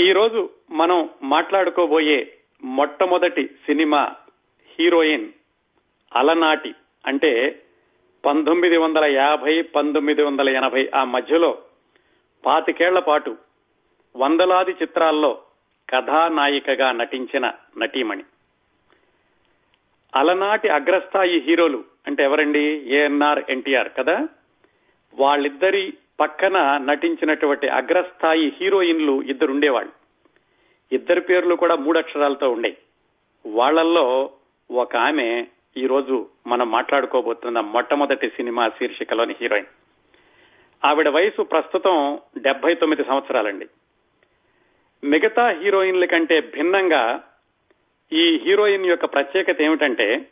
ఈ రోజు మనం మాట్లాడుకోబోయే మొట్టమొదటి సినిమా హీరోయిన్ అలనాటి. అంటే పంతొమ్మిది వందల యాభై పంతొమ్మిది వందల ఎనభై ఆ మధ్యలో పాతికేళ్ళ పాటు వందలాది చిత్రాల్లో కథానాయికగా నటించిన నటీమణి. అలనాటి అగ్రస్థాయి హీరోలు అంటే ఎవరండి? ఏఎన్ఆర్ ఎన్టీఆర్ కదా? వాళ్ళిద్దరి పక్కన నటించినటువంటి అగ్రస్థాయి హీరోయిన్లు ఇద్దరు ఉండేవాళ్ళు ఇద్దరి పేర్లు కూడా మూడు అక్షరాలతో ఉండే. వాళ్ళల్లో ఒక ఆమె ఈ రోజు మనం మాట్లాడుకోబోతున్న మొట్టమొదటి సినిమా శీర్షికలోని హీరోయిన్. ఆవిడ వయసు ప్రస్తుతం డెబ్బై తొమ్మిది సంవత్సరాలండి. మిగతా హీరోయిన్ల కంటే భిన్నంగా ఈ హీరోయిన్ యొక్క ప్రత్యేకత ఏమిటంటే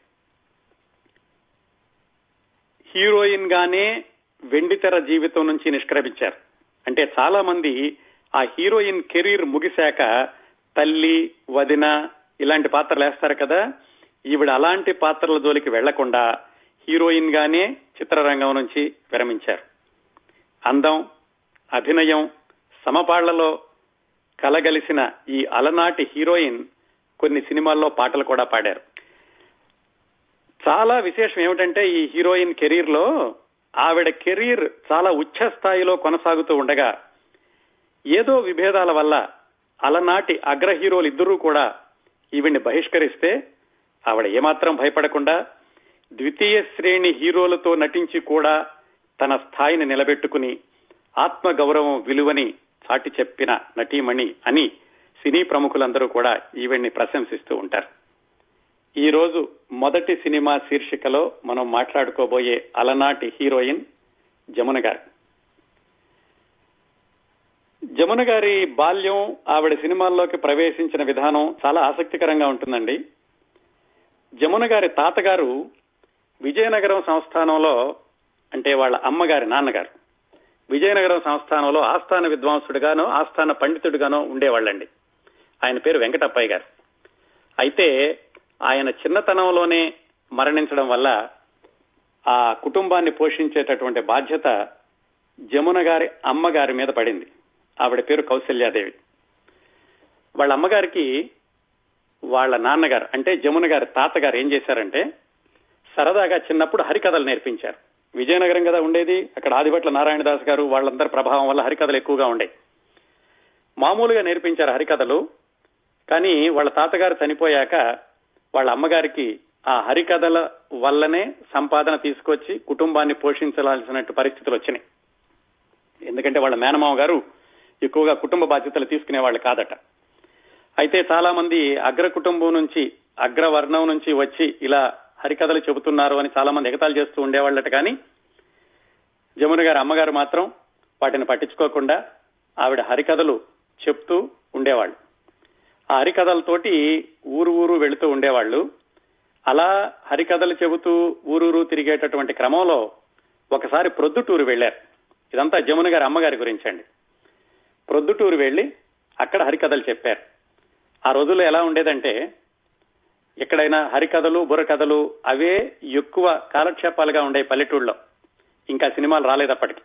హీరోయిన్ గానే వెండితెర జీవితం నుంచి నిష్క్రమించారు. అంటే చాలా మంది ఆ హీరోయిన్ కెరీర్ ముగిశాక తల్లి వదిన ఇలాంటి పాత్రలు వేస్తారు కదా. ఈవిడ అలాంటి పాత్రల జోలికి వెళ్ళకుండా హీరోయిన్ గానే చిత్రరంగం నుంచి విరమించారు. అందం అభినయం సమపాళ్ళలో కలగలిసిన ఈ అలనాటి హీరోయిన్ కొన్ని సినిమాల్లో పాటలు కూడా పాడారు. చాలా విశేషం ఏమిటంటే ఈ హీరోయిన్ కెరీర్లో ఆవిడ కెరీర్ చాలా ఉచ్చ స్థాయిలో కొనసాగుతూ ఉండగా ఏదో విభేదాల వల్ల అలనాటి అగ్ర హీరోలు ఇద్దరూ కూడా ఈవిడ్ని బహిష్కరిస్తే ఆవిడ ఏమాత్రం భయపడకుండా ద్వితీయ శ్రేణి హీరోలతో నటించి కూడా తన స్థాయిని నిలబెట్టుకుని ఆత్మ గౌరవం విలువని చాటి చెప్పిన నటీమణి అని సినీ ప్రముఖులందరూ కూడా ఈవిడ్ని ప్రశంసిస్తూ ఉంటారు. ఈ రోజు మొదటి సినిమా శీర్షికలో మనం మాట్లాడుకోబోయే అలనాటి హీరోయిన్ జమున గారు. జమున గారి బాల్యం ఆవిడ సినిమాల్లోకి ప్రవేశించిన విధానం చాలా ఆసక్తికరంగా ఉంటుందండి. జమున గారి తాతగారు విజయనగరం సంస్థానంలో అంటే వాళ్ళ అమ్మగారి నాన్నగారు విజయనగరం సంస్థానంలో ఆస్థాన విద్వాంసుడుగానో ఆస్థాన పండితుడిగానో ఉండేవాళ్ళండి. ఆయన పేరు వెంకటప్పయ్య గారు. అయితే ఆయన చిన్నతనంలోనే మరణించడం వల్ల ఆ కుటుంబాన్ని పోషించేటటువంటి బాధ్యత జమున గారి అమ్మగారి మీద పడింది. ఆవిడ పేరు కౌశల్యాదేవి. వాళ్ళ అమ్మగారికి వాళ్ళ నాన్నగారు అంటే జమున గారి తాతగారు ఏం చేశారంటే సరదాగా చిన్నప్పుడు హరికథలు నేర్పించారు. విజయనగరం కదా ఉండేది అక్కడ ఆదిభట్ల నారాయణదాస్ గారు వాళ్ళందరి ప్రభావం వల్ల హరికథలు ఎక్కువగా ఉండేవి. మామూలుగా నేర్పించారు హరికథలు కానీ వాళ్ళ తాతగారు చనిపోయాక వాళ్ళ అమ్మగారికి ఆ హరికథల వల్లనే సంపాదన తీసుకొచ్చి కుటుంబాన్ని పోషించాల్సిన పరిస్థితులు వచ్చినాయి. ఎందుకంటే వాళ్ళ మేనమామ గారు ఎక్కువగా కుటుంబ బాధ్యతలు తీసుకునే వాళ్ళు కాదట. అయితే చాలా మంది అగ్ర కుటుంబం నుంచి అగ్రవర్ణం నుంచి వచ్చి ఇలా హరికథలు చెబుతున్నారు అని చాలా మంది ఎగతాలు చేస్తూ ఉండేవాళ్ళట కానీ జమున గారి అమ్మగారు మాత్రం వాటిని పట్టించుకోకుండా ఆవిడ హరికథలు చెప్తూ ఉండేవాళ్ళు. ఆ హరికథలతోటి ఊరు ఊరు వెళుతూ ఉండేవాళ్ళు. అలా హరికథలు చెబుతూ ఊరూరు తిరిగేటటువంటి క్రమంలో ఒకసారి ప్రొద్దుటూరు వెళ్ళారు ఇదంతా జమున గారి అమ్మగారి గురించండి. ప్రొద్దుటూరు వెళ్ళి అక్కడ హరికథలు చెప్పారు. ఆ రోజుల్లో ఎలా ఉండేదంటే ఎక్కడైనా హరికథలు బుర్రకథలు అవే ఎక్కువ కాలక్షేపాలుగా ఉండే పల్లెటూళ్ళలో. ఇంకా సినిమాలు రాలేదప్పటికి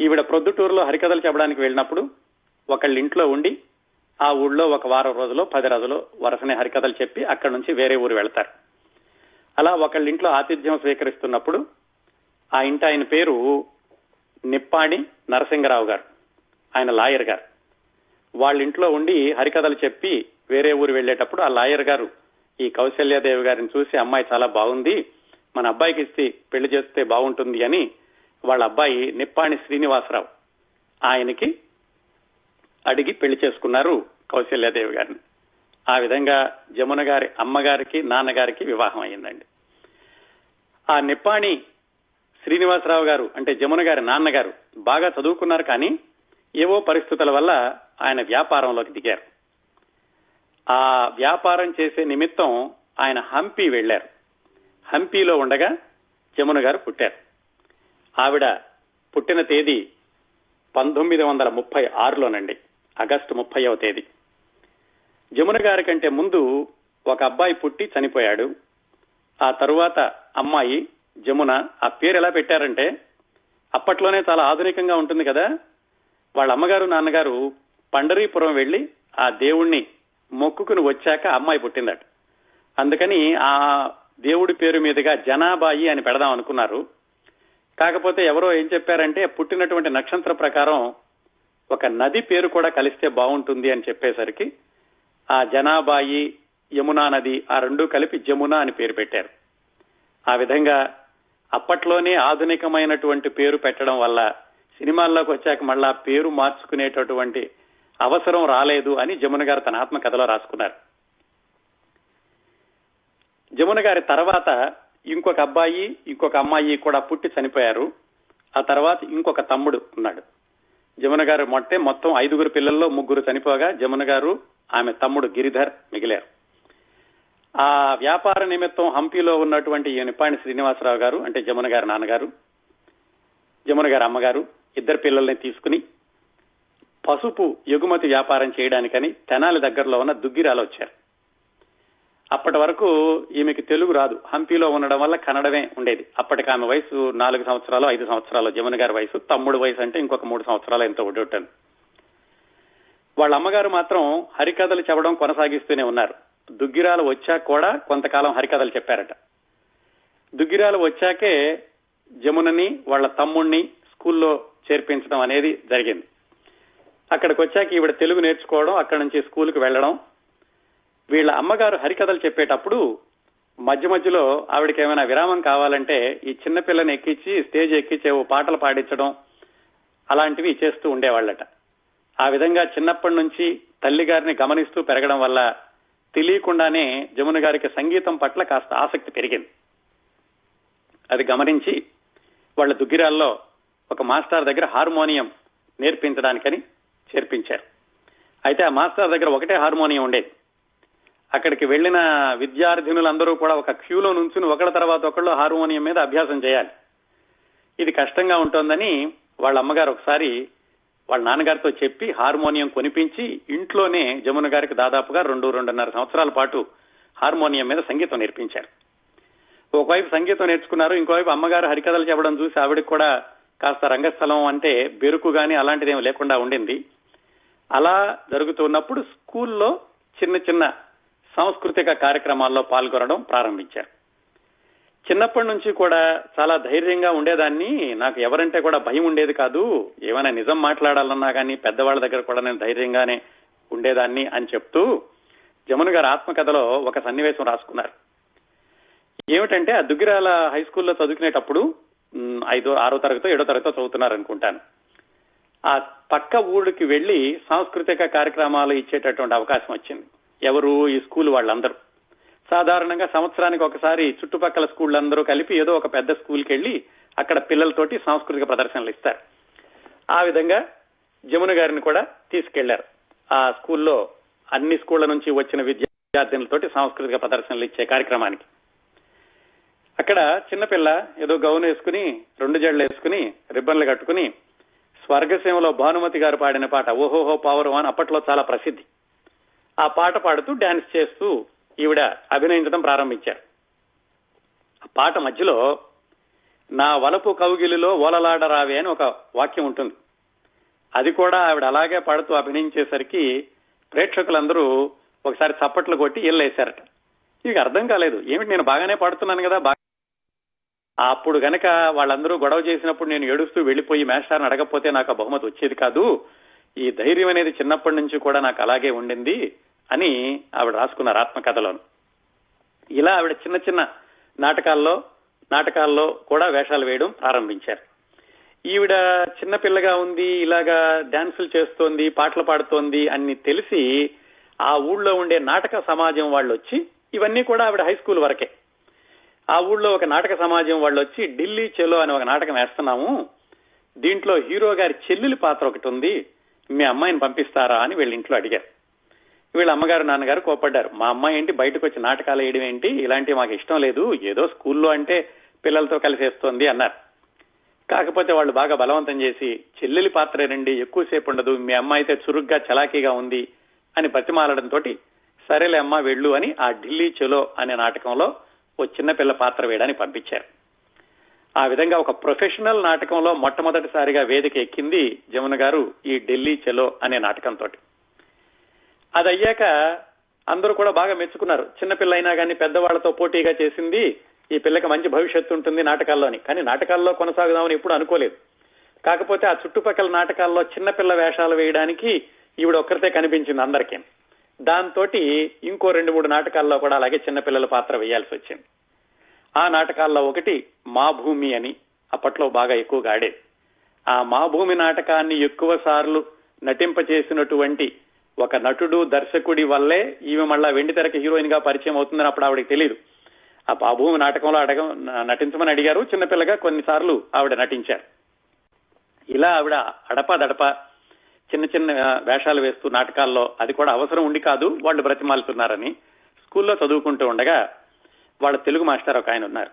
ఈవిడ ప్రొద్దుటూరులో హరికథలు చెప్పడానికి వెళ్ళినప్పుడు ఒకళ్ళ ఇంట్లో ఉండి ఆ ఊళ్ళో ఒక వారం రోజులు పది రోజులు వరుసనే హరికథలు చెప్పి అక్కడి నుంచి వేరే ఊరు వెళ్తారు. అలా ఒకళ్ళ ఇంట్లో ఆతిథ్యం స్వీకరిస్తున్నప్పుడు ఆ ఇంటి ఆయన పేరు నిప్పాణి నరసింగరావు గారు ఆయన లాయర్ గారు. వాళ్ళ ఇంట్లో ఉండి హరికథలు చెప్పి వేరే ఊరు వెళ్ళేటప్పుడు ఆ లాయర్ గారు ఈ కౌశల్యాదేవి గారిని చూసి అమ్మాయి చాలా బాగుంది మన అబ్బాయికి ఇస్తే పెళ్ళి చేస్తే బాగుంటుంది అని వాళ్ళ అబ్బాయి నిప్పాణి శ్రీనివాసరావు ఆయనకి అడిగి పెళ్ళి చేసుకున్నారు కౌశల్యాదేవి గారిని. ఆ విధంగా జమున గారి అమ్మగారికి నాన్నగారికి వివాహం అయిందండి ఆ నిప్పాణి శ్రీనివాసరావు గారు అంటే జమున గారి నాన్నగారు బాగా చదువుకున్నారు కానీ ఏవో పరిస్థితుల వల్ల ఆయన వ్యాపారంలోకి దిగారు. ఆ వ్యాపారం చేసే నిమిత్తం ఆయన హంపి వెళ్ళారు హంపీలో ఉండగా జమున గారు పుట్టారు. ఆవిడ పుట్టిన తేదీ పంతొమ్మిది వందల ముప్పై ఆరులోనండి. ఆగస్టు ముప్పైవ తేదీ. జమున గారి కంటే ముందు ఒక అబ్బాయి పుట్టి చనిపోయాడు. ఆ తరువాత అమ్మాయి జమున ఆ పేరు ఎలా పెట్టారంటే అప్పట్లోనే చాలా ఆధునికంగా ఉంటుంది కదా. వాళ్ళ అమ్మగారు నాన్నగారు పండరీపురం వెళ్ళి ఆ దేవుణ్ణి మొక్కుకుని వచ్చాక అమ్మాయి పుట్టిందట. అందుకని ఆ దేవుడి పేరు మీదుగా జనాబాయి అని పెడదాం అనుకున్నారు. కాకపోతే ఎవరో ఏం చెప్పారంటే పుట్టినటువంటి నక్షత్ర ప్రకారం ఒక నది పేరు కూడా కలిస్తే బాగుంటుంది అని చెప్పేసరికి ఆ జనాబాయి యమునా నది ఆ రెండు కలిపి జమున అని పేరు పెట్టారు. ఆ విధంగా అప్పట్లోనే ఆధునికమైనటువంటి పేరు పెట్టడం వల్ల సినిమాల్లోకి వచ్చాక మళ్ళా పేరు మార్చుకునేటటువంటి అవసరం రాలేదు అని జమున గారు తన ఆత్మకథలో రాసుకున్నారు. జమున గారి తర్వాత ఇంకొక అబ్బాయి ఇంకొక అమ్మాయి కూడా పుట్టి చనిపోయారు. ఆ తర్వాత ఇంకొక తమ్ముడు ఉన్నాడు. జమున గారు మొట్టే మొత్తం ఐదుగురు పిల్లల్లో ముగ్గురు చనిపోగా జమున గారు ఆమె తమ్ముడు గిరిధర్ మిగిలారు. ఆ వ్యాపార నిమిత్తం హంపీలో ఉన్నటువంటి ఈ నిప్పాణి శ్రీనివాసరావు గారు అంటే జమున గారి నాన్నగారు జమున గారి అమ్మగారు ఇద్దరు పిల్లల్ని తీసుకుని పసుపు ఎగుమతి వ్యాపారం చేయడానికని తెనాలి దగ్గరలో ఉన్న దుగ్గిరాలు వచ్చారు. అప్పటి వరకు ఈమెకి తెలుగు రాదు. హంపీలో ఉండడం వల్ల కన్నడమే ఉండేది. అప్పటికి ఆమె వయసు నాలుగు సంవత్సరాలు ఐదు సంవత్సరాలు. జమున గారి వయసు. తమ్ముడు వయసు అంటే ఇంకొక మూడు సంవత్సరాలు ఎంతో ఉండేటాను వాళ్ళ అమ్మగారు మాత్రం హరికథలు చెప్పడం కొనసాగిస్తూనే ఉన్నారు. దుగ్గిరాలు వచ్చాక కూడా కొంతకాలం హరికథలు చెప్పారట. దుగ్గిరాలు వచ్చాకే జమునని వాళ్ళ తమ్ముణ్ణి స్కూల్లో చేర్పించడం అనేది జరిగింది. అక్కడికి వచ్చాక ఈవిడ తెలుగు నేర్చుకోవడం అక్కడి నుంచి స్కూల్కి వెళ్ళడం వీళ్ళ అమ్మగారు హరికథలు చెప్పేటప్పుడు మధ్య మధ్యలో ఆవిడకి ఏమైనా విరామం కావాలంటే ఈ చిన్న పిల్లని ఎక్కించి స్టేజ్ ఎక్కించే ఓ పాటలు పాడించడం అలాంటివి చేస్తూ ఉండేవాళ్ళట. ఆ విధంగా చిన్నప్పటి నుంచి తల్లి గారిని గమనిస్తూ పెరగడం వల్ల తెలియకుండానే జమున గారికి సంగీతం పట్ల కాస్త ఆసక్తి పెరిగింది. అది గమనించి వాళ్ళ దుగ్గిరాల్లో ఒక మాస్టర్ దగ్గర హార్మోనియం నేర్పించడానికని చేర్పించారు. అయితే ఆ మాస్టర్ దగ్గర ఒకటే హార్మోనియం ఉండేది. అక్కడికి వెళ్ళిన విద్యార్థినులందరూ కూడా ఒక క్యూలో నుంచుని ఒకళ్ళ తర్వాత ఒకళ్ళు హార్మోనియం మీద అభ్యాసం చేయాలి. ఇది కష్టంగా ఉంటోందని వాళ్ళ అమ్మగారు ఒకసారి వాళ్ళ నాన్నగారితో చెప్పి హార్మోనియం కొనిపించి ఇంట్లోనే జమున గారికి దాదాపుగా రెండు రెండున్నర సంవత్సరాల పాటు హార్మోనియం మీద సంగీతం నేర్పించారు. ఒకవైపు సంగీతం నేర్చుకున్నారు ఇంకోవైపు అమ్మగారు హరికథలు చెప్పడం చూసి ఆవిడకి కూడా కాస్త రంగస్థలం అంటే బెరుకు గాని అలాంటిదేమీ లేకుండా ఉండింది. అలా జరుగుతున్నప్పుడు స్కూల్లో చిన్న చిన్న సాంస్కృతిక కార్యక్రమాల్లో పాల్గొనడం ప్రారంభించారు. చిన్నప్పటి నుంచి కూడా చాలా ధైర్యంగా ఉండేదాన్ని. నాకు ఎవరంటే కూడా భయం ఉండేది కాదు. ఏమైనా నిజం మాట్లాడాలన్నా కానీ పెద్దవాళ్ళ దగ్గర కూడా నేను ధైర్యంగానే ఉండేదాన్ని అని చెప్తూ జమున గారు ఆత్మకథలో ఒక సన్నివేశం రాసుకున్నారు. ఏమిటంటే ఆ దుగ్గిరాల హై స్కూల్లో చదువుకునేటప్పుడు ఐదో ఆరో తరగతి ఏడో తరగతి చదువుతున్నారు అనుకుంటాను ఆ పక్క ఊళ్ళకి వెళ్ళి సాంస్కృతిక కార్యక్రమాలు ఇచ్చేటటువంటి అవకాశం వచ్చింది. ఎవరు ఈ స్కూల్ వాళ్ళందరూ. సాధారణంగా సంవత్సరానికి ఒకసారి చుట్టుపక్కల స్కూళ్ళందరూ కలిపి ఏదో ఒక పెద్ద స్కూల్కి వెళ్ళి అక్కడ పిల్లలతోటి సాంస్కృతిక ప్రదర్శనలు ఇస్తారు. ఆ విధంగా జమున గారిని కూడా తీసుకెళ్ళారు. ఆ స్కూల్లో అన్ని స్కూళ్ళ నుంచి వచ్చిన విద్యార్థినులతోటి సాంస్కృతిక ప్రదర్శనలు ఇచ్చే కార్యక్రమానికి. అక్కడ చిన్నపిల్ల ఏదో గౌన్ వేసుకుని రెండు జడలు వేసుకుని రిబ్బన్లు కట్టుకుని స్వర్గసీమలో భానుమతి గారు పాడిన పాట ఓహోహో పావరం అని అప్పట్లో చాలా ప్రసిద్ధి. ఆ పాట పాడుతూ డాన్స్ చేస్తూ ఈవిడ అభినయించడం ప్రారంభించారు. ఆ పాట మధ్యలో నా వలపు కౌగిలిలో ఓలలాడరావే అని ఒక వాక్యం ఉంటుంది. అది కూడా ఆవిడ అలాగే పాడుతూ అభినయించేసరికి ప్రేక్షకులందరూ ఒకసారి చప్పట్లు కొట్టి ఇల్లేశారట ఇక అర్థం కాలేదు. ఏమిటి నేను బాగానే పాడుతున్నాను కదా? బాగా అప్పుడు గనక వాళ్ళందరూ గొడవ చేసినప్పుడు నేను ఏడుస్తూ వెళ్ళిపోయి మేస్టార్ని అడగపోతే నాకు ఆ బహుమతి వచ్చేది కాదు. ఈ ధైర్యం అనేది చిన్నప్పటి నుంచి కూడా నాకు అలాగే ఉండింది అని ఆవిడ రాసుకున్నారు ఆత్మకథలోను. ఇలా ఆవిడ చిన్న చిన్న నాటకాల్లో నాటకాల్లో కూడా వేషాలు వేయడం ప్రారంభించారు. ఈవిడ చిన్న పిల్లగా ఉంది ఇలాగా డాన్సులు చేస్తోంది పాటలు పాడుతోంది అని తెలిసి ఆ ఊళ్ళో ఉండే నాటక సమాజం వాళ్ళు వచ్చి ఇవన్నీ కూడా ఆవిడ హై స్కూల్ వరకే. ఆ ఊళ్ళో ఒక నాటక సమాజం వాళ్ళు వచ్చి ఢిల్లీ చెలో అని ఒక నాటకం వేస్తున్నాము. దీంట్లో హీరో గారి చెల్లెలి పాత్ర ఒకటి ఉంది. మీ అమ్మాయిని పంపిస్తారా అని వీళ్ళ ఇంట్లో అడిగారు వీళ్ళ అమ్మగారు నాన్నగారు కోపడ్డారు. మా అమ్మాయి ఏంటి? బయటకు వచ్చి నాటకాలు వేయడం ఏంటి? ఇలాంటివి మాకు ఇష్టం లేదు. ఏదో స్కూల్లో అంటే పిల్లలతో కలిసేస్తోంది అన్నారు. కాకపోతే వాళ్ళు బాగా బలవంతం చేసి చెల్లెలి పాత్రేనండి ఎక్కువసేపు ఉండదు మీ అమ్మాయి అయితే చురుగ్గా చలాకీగా ఉంది అని బతిమాలడంతో సరేలే అమ్మ వెళ్ళు అని ఆ ఢిల్లీ చలో అనే నాటకంలో ఓ చిన్నపిల్ల పాత్ర వేయడానికి పంపించారు. ఆ విధంగా ఒక ప్రొఫెషనల్ నాటకంలో మొట్టమొదటిసారిగా వేదిక ఎక్కింది జమున గారు ఈ ఢిల్లీ చెలో అనే నాటకంతో అది అయ్యాక అందరూ కూడా బాగా మెచ్చుకున్నారు. చిన్నపిల్ల అయినా కానీ పెద్దవాళ్ళతో పోటీగా చేసింది ఈ పిల్లకి మంచి భవిష్యత్తు ఉంటుంది నాటకాల్లోని. కానీ నాటకాల్లో కొనసాగుదామని ఎప్పుడు అనుకోలేదు. కాకపోతే ఆ చుట్టుపక్కల నాటకాల్లో చిన్నపిల్ల వేషాలు వేయడానికి ఈవిడ ఒక్కరితే కనిపించింది అందరికీ. దాంతో ఇంకో రెండు మూడు నాటకాల్లో కూడా అలాగే చిన్నపిల్లల పాత్ర వేయాల్సి వచ్చింది. ఆ నాటకాల్లో ఒకటి మా భూమి అని అప్పట్లో బాగా ఎక్కువగా ఆడేది. ఆ మా భూమి నాటకాన్ని ఎక్కువ సార్లు నటింపచేసినటువంటి ఒక నటుడు దర్శకుడి వల్లే ఈమె మళ్ళా వెండితెరకు హీరోయిన్గా పరిచయం అవుతుందని అప్పుడు ఆవిడకి తెలియదు ఆ బాభూమి నాటకంలో అడగ నటించమని అడిగారు. చిన్నపిల్లగా కొన్నిసార్లు ఆవిడ నటించారు. ఇలా ఆవిడ అడప దడప చిన్న చిన్న వేషాలు వేస్తూ నాటకాల్లో అది కూడా అవసరం ఉండి కాదు వాళ్ళు బ్రతిమాలుతున్నారని స్కూల్లో చదువుకుంటూ ఉండగా వాళ్ళ తెలుగు మాస్టర్ ఒక ఆయన ఉన్నారు.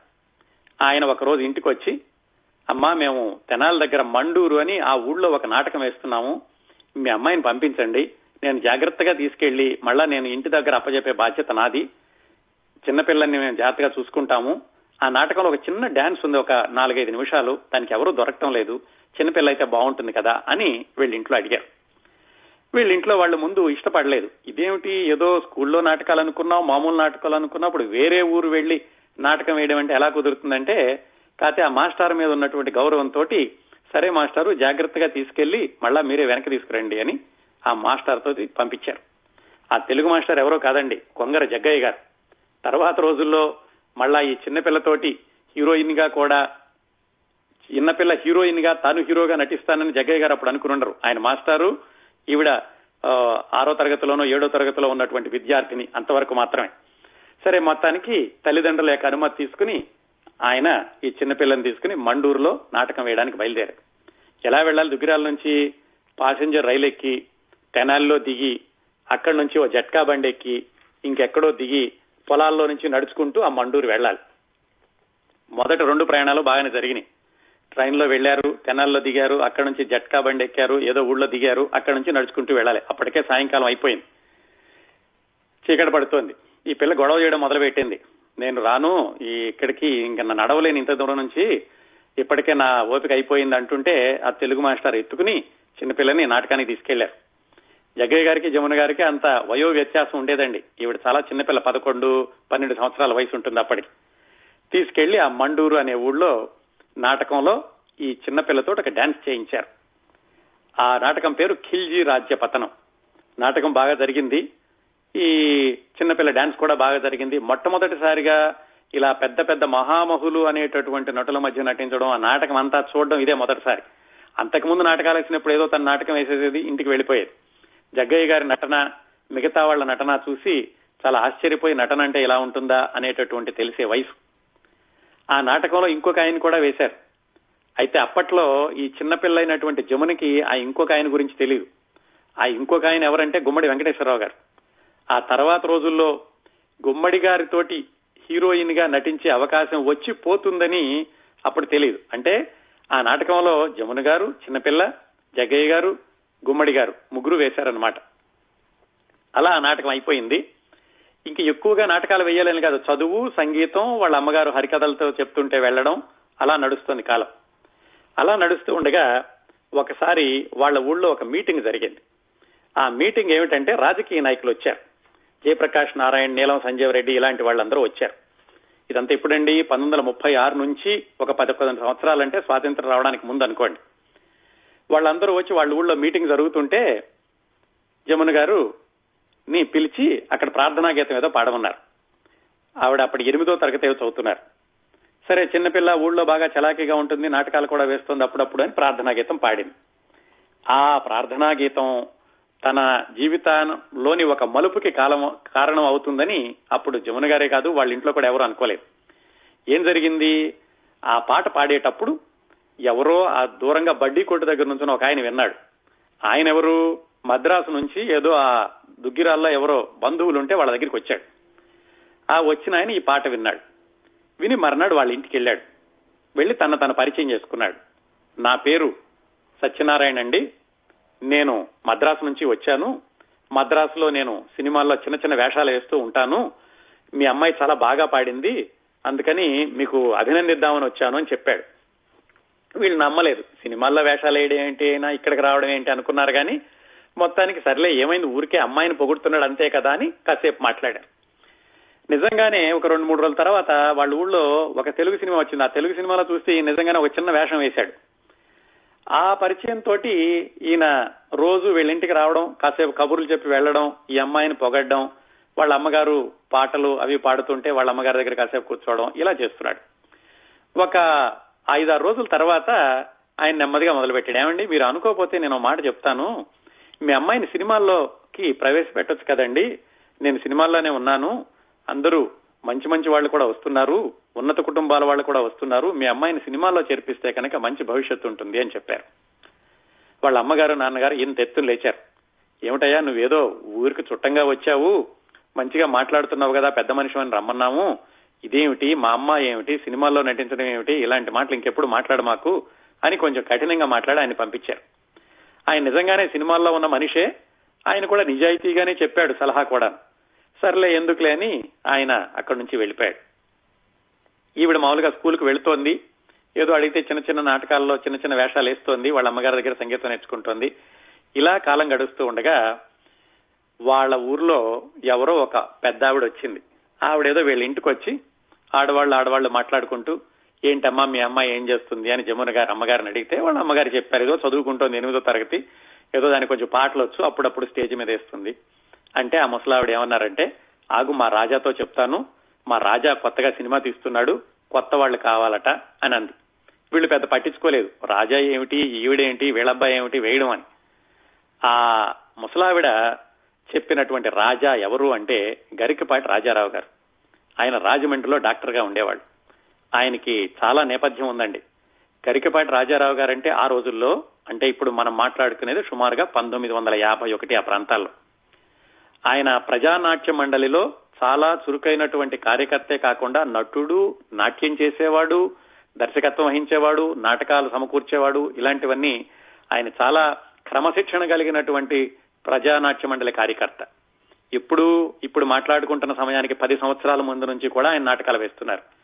ఆయన ఒక రోజు ఇంటికి వచ్చి అమ్మా మేము తెనాల దగ్గర మండూరు అని ఆ ఊళ్ళో ఒక నాటకం వేస్తున్నాము. మీ అమ్మాయిని పంపించండి. నేను జాగ్రత్తగా తీసుకెళ్ళి మళ్ళా నేను ఇంటి దగ్గర అప్పజెప్పే బాధ్యత నాది. చిన్నపిల్లల్ని మేము జాగ్రత్తగా చూసుకుంటాము. ఆ నాటకంలో ఒక చిన్న డాన్స్ ఉంది ఒక నాలుగైదు నిమిషాలు. దానికి ఎవరూ దొరకటం లేదు. చిన్నపిల్ల అయితే బాగుంటుంది కదా అని వీళ్ళ ఇంట్లో అడిగారు. వీళ్ళ ఇంట్లో వాళ్ళు ముందు ఇష్టపడలేదు. ఇదేమిటి? ఏదో స్కూల్లో నాటకాలు అనుకున్నాం మామూలు నాటకాలు అనుకున్నప్పుడు వేరే ఊరు వెళ్ళి నాటకం వేయడం అంటే ఎలా కుదురుతుందంటే కాకపోతే ఆ మాస్టర్ మీద ఉన్నటువంటి గౌరవంతో సరే మాస్టారు జాగ్రత్తగా తీసుకెళ్ళి మళ్ళా మీరే వెనక్కి తీసుకురండి అని ఆ మాస్టర్ తోటి పంపించారు. ఆ తెలుగు మాస్టర్ ఎవరో కాదండి కొంగర జగ్గయ్య గారు. తర్వాత రోజుల్లో మళ్ళా ఈ చిన్నపిల్లతోటి హీరోయిన్గా కూడా చిన్నపిల్ల హీరోయిన్గా తాను హీరోగా నటిస్తానని జగ్గయ్య గారు అప్పుడు అనుకుని ఉండరు. ఆయన మాస్టారు ఈవిడ ఆరో తరగతిలోనో ఏడో తరగతిలో ఉన్నటువంటి విద్యార్థిని అంతవరకు మాత్రమే. సరే మొత్తానికి తల్లిదండ్రుల యొక్క అనుమతి తీసుకుని ఆయన ఈ చిన్నపిల్లని తీసుకుని మండూరులో నాటకం వేయడానికి బయలుదేరారు. ఎలా వెళ్ళాలి? దుగ్గిరాల నుంచి పాసెంజర్ రైలు ఎక్కి తెనాల్లో దిగి అక్కడి నుంచి ఓ జట్కా బండి ఎక్కి ఇంకెక్కడో దిగి పొలాల్లో నుంచి నడుచుకుంటూ ఆ మండూరు వెళ్ళాలి. మొదట రెండు ప్రయాణాలు బాగానే జరిగినాయి. ట్రైన్లో వెళ్ళారు తెనాల్లో దిగారు అక్కడ నుంచి జట్కా బండి ఎక్కారు ఏదో ఊళ్ళో దిగారు అక్కడ నుంచి నడుచుకుంటూ వెళ్ళాలి. అప్పటికే సాయంకాలం అయిపోయింది. చీకటి పడుతోంది. ఈ పిల్ల గొడవ చేయడం మొదలు పెట్టింది నేను రాను ఈ ఇక్కడికి ఇంకా నా నడవలేని ఇంత దూరం నుంచి. ఇప్పటికే నా ఓపిక అయిపోయింది అంటుంటే ఆ తెలుగు మాస్టర్ ఎత్తుకుని చిన్నపిల్లని నాటకానికి తీసుకెళ్ళారు. జగ్గయ్య గారికి జమున గారికి అంత వయో వ్యత్యాసం ఉండేదండి. ఈవిడ చాలా చిన్నపిల్ల పదకొండు పన్నెండు సంవత్సరాల వయసు ఉంటుంది అప్పటికి. తీసుకెళ్ళి ఆ మండూరు అనే ఊళ్ళో నాటకంలో ఈ చిన్నపిల్లతో ఒక డాన్స్ చేయించారు. ఆ నాటకం పేరు ఖిల్జీ రాజ్య పతనం. నాటకం బాగా జరిగింది. ఈ చిన్నపిల్ల డాన్స్ కూడా బాగా జరిగింది. మొట్టమొదటిసారిగా ఇలా పెద్ద పెద్ద మహామహులు అనేటటువంటి నటుల మధ్య నటించడం ఆ నాటకం అంతా చూడడం ఇదే మొదటిసారి. అంతకుముందు నాటకాలు వేసినప్పుడు ఏదో తన నాటకం వేసేది ఇంటికి వెళ్ళిపోయేది. జగ్గయ్య గారి నటన మిగతా వాళ్ళ నటన చూసి చాలా ఆశ్చర్యపోయి నటన అంటే ఇలా ఉంటుందా అనేటటువంటి తెలిసే వయసు. ఆ నాటకంలో ఇంకొక ఆయన కూడా వేశారు. అయితే అప్పట్లో ఈ చిన్నపిల్లైనటువంటి జమునికి ఆ ఇంకొక ఆయన గురించి తెలియదు ఆ ఇంకొక ఆయన ఎవరంటే గుమ్మడి వెంకటేశ్వరరావు గారు. ఆ తర్వాత రోజుల్లో గుమ్మడి గారితోటి హీరోయిన్గా నటించే అవకాశం వచ్చి పోతుందని అప్పుడు తెలియదు అంటే ఆ నాటకంలో జమున గారు చిన్నపిల్ల జగ్గయ్య గారు గుమ్మడి గారు ముగ్గురు వేశారనమాట అలా ఆ నాటకం అయిపోయింది. ఇంక ఎక్కువగా నాటకాలు వేయాలని కాదు చదువు సంగీతం వాళ్ళ అమ్మగారు హరికథలతో చెప్తుంటే వెళ్ళడం అలా నడుస్తుంది కాలం. అలా నడుస్తూ ఉండగా ఒకసారి వాళ్ళ ఊళ్ళో ఒక మీటింగ్ జరిగింది. ఆ మీటింగ్ ఏమిటంటే రాజకీయ నాయకులు వచ్చారు. జయప్రకాష్ నారాయణ నీలం సంజీవ్ రెడ్డి ఇలాంటి వాళ్ళందరూ వచ్చారు. ఇదంతా ఇప్పుడండి పంతొమ్మిది వందల ముప్పై ఆరు నుంచి ఒక పది సంవత్సరాలంటే స్వాతంత్రం రావడానికి ముందు అనుకోండి. వాళ్ళందరూ వచ్చి వాళ్ళ ఊళ్ళో మీటింగ్ జరుగుతుంటే జమున గారు ని పిలిచి అక్కడ ప్రార్థనా గీతం ఏదో పాడమన్నారు. ఆవిడ అప్పటి ఎనిమిదో తరగతి చదువుతున్నారు. సరే చిన్నపిల్ల ఊళ్ళో బాగా చలాకీగా ఉంటుంది నాటకాలు కూడా వేస్తుంది అప్పుడప్పుడు అని ప్రార్థనా గీతం పాడింది. ఆ ప్రార్థనా గీతం తన జీవితంలోని ఒక మలుపుకి కాలం కారణం అవుతుందని అప్పుడు జమున గారే కాదు వాళ్ళ ఇంట్లో కూడా ఎవరు అనుకోలేదు. ఏం జరిగింది? ఆ పాట పాడేటప్పుడు ఎవరో ఆ దూరంగా బడ్డీ కొట్టు దగ్గర నుంచి ఒక ఆయన విన్నాడు. ఆయన ఎవరు? మద్రాసు నుంచి ఏదో ఆ దుగ్గిరాల్లో ఎవరో బంధువులు ఉంటే వాళ్ళ దగ్గరికి వచ్చాడు. ఆ వచ్చిన ఆయన ఈ పాట విన్నాడు. విని మర్నాడు వాళ్ళ ఇంటికి వెళ్ళాడు. వెళ్ళి తన తన పరిచయం చేసుకున్నాడు. నా పేరు సత్యనారాయణ అండి. నేను మద్రాసు నుంచి వచ్చాను. మద్రాసులో నేను సినిమాల్లో చిన్న చిన్న వేషాలు వేస్తూ ఉంటాను. మీ అమ్మాయి చాలా బాగా పాడింది. అందుకని మీకు అభినందిద్దామని వచ్చాను అని చెప్పాడు. వీళ్ళు నమ్మలేదు. సినిమాల్లో వేషాలు వేయడం ఏంటి? అయినా ఇక్కడికి రావడం ఏంటి? అనుకున్నారు కానీ మొత్తానికి సర్లే ఏమైంది? ఊరికే అమ్మాయిని పొగుడుతున్నాడు అంతే కదా అని కాసేపు మాట్లాడారు. నిజంగానే ఒక రెండు మూడు రోజుల తర్వాత వాళ్ళ ఊళ్ళో ఒక తెలుగు సినిమా వచ్చింది. ఆ తెలుగు సినిమాలో చూస్తే నిజంగానే ఒక చిన్న వేషం వేశాడు. ఆ పరిచయం తోటి ఈయన రోజు వీళ్ళింటికి రావడం కాసేపు కబుర్లు చెప్పి వెళ్ళడం ఈ అమ్మాయిని పొగడ్డం వాళ్ళ అమ్మగారు పాటలు అవి పాడుతుంటే వాళ్ళ అమ్మగారి దగ్గర కాసేపు కూర్చోవడం ఇలా చేస్తున్నాడు. ఒక ఐదారు రోజుల తర్వాత ఆయన నెమ్మదిగా మొదలుపెట్టాడు. ఏమండి మీరు అనుకోకపోతే నేను మాట చెప్తాను. మీ అమ్మాయిని సినిమాల్లోకి ప్రవేశపెట్టొచ్చు కదండి. నేను సినిమాల్లోనే ఉన్నాను. అందరూ మంచి మంచి వాళ్ళు కూడా వస్తున్నారు. ఉన్నత కుటుంబాల వాళ్ళు కూడా వస్తున్నారు. మీ అమ్మాయిని సినిమాల్లో చేర్పిస్తే కనుక మంచి భవిష్యత్తు ఉంటుంది అని చెప్పారు. వాళ్ళ అమ్మగారు నాన్నగారు ఇంత ఎత్తులు లేచారు. ఏమిటయ్యా నువ్వేదో ఊరికి చుట్టంగా వచ్చావు. మంచిగా మాట్లాడుతున్నావు కదా పెద్ద మనిషి అని రమ్మన్నాము. ఇదేమిటి? మా అమ్మ ఏమిటి? సినిమాల్లో నటించడం ఏమిటి? ఇలాంటి మాటలు ఇంకెప్పుడు మాట్లాడ మాకు అని కొంచెం కఠినంగా మాట్లాడి ఆయన పంపించారు. ఆయన నిజంగానే సినిమాల్లో ఉన్న మనిషే? ఆయన కూడా నిజాయితీగానే చెప్పాడు సలహా కూడా. సర్లే ఎందుకులే అని ఆయన అక్కడి నుంచి వెళ్ళిపోయాడు. ఈవిడ మామూలుగా స్కూల్కి వెళుతోంది. ఏదో అడిగితే చిన్న చిన్న నాటకాల్లో చిన్న చిన్న వేషాలు వేస్తోంది. వాళ్ళ అమ్మగారి దగ్గర సంగీతం నేర్చుకుంటోంది. ఇలా కాలం గడుస్తూ ఉండగా వాళ్ళ ఊర్లో ఎవరో ఒక పెద్ద ఆవిడ వచ్చింది. ఆవిడేదో వీళ్ళ ఇంటికి వచ్చి ఆడవాళ్ళు ఆడవాళ్ళు మాట్లాడుకుంటూ ఏంటమ్మా మీ అమ్మాయి ఏం చేస్తుంది అని జమున గారు అమ్మగారిని అడిగితే వాళ్ళ అమ్మగారు చెప్పారు ఏదో చదువుకుంటోంది ఎనిమిదో తరగతి ఏదో దానికి కొంచెం పాటలు వచ్చు అప్పుడప్పుడు స్టేజ్ మీద వేస్తుంది. అంటే ఆ ముసలావిడ ఏమన్నారంటే ఆగు మా రాజాతో చెప్తాను మా రాజా కొత్తగా సినిమా తీస్తున్నాడు కొత్త వాళ్ళు కావాలట అని అంది. వీళ్ళు పెద్ద పట్టించుకోలేదు. రాజా ఏమిటి ఈవిడేంటి వీళ్ళబ్బాయి ఏమిటి వేయడం అని. ఆ ముసలావిడ చెప్పినటువంటి రాజా ఎవరు అంటే గరికపాటి రాజారావు గారు. ఆయన రాజమండ్రిలో డాక్టర్గా ఆయనకి చాలా నేపథ్యం ఉందండి. కరికపాటి రాజారావు గారంటే ఆ రోజుల్లో అంటే ఇప్పుడు మనం మాట్లాడుకునేది సుమారుగా పంతొమ్మిది వందల యాభై ఒకటి ఆ ప్రాంతాల్లో. ఆయన ప్రజానాట్య మండలిలో చాలా చురుకైనటువంటి కార్యకర్తే కాకుండా నటుడు నాట్యం చేసేవాడు దర్శకత్వం వహించేవాడు నాటకాలు సమకూర్చేవాడు ఇలాంటివన్నీ ఆయన చాలా క్రమశిక్షణ కలిగినటువంటి ప్రజానాట్య మండలి కార్యకర్త. ఇప్పుడు ఇప్పుడు మాట్లాడుకుంటున్న సమయానికి పది సంవత్సరాల ముందు నుంచి కూడా ఆయన నాటకాలు వేస్తున్నారు.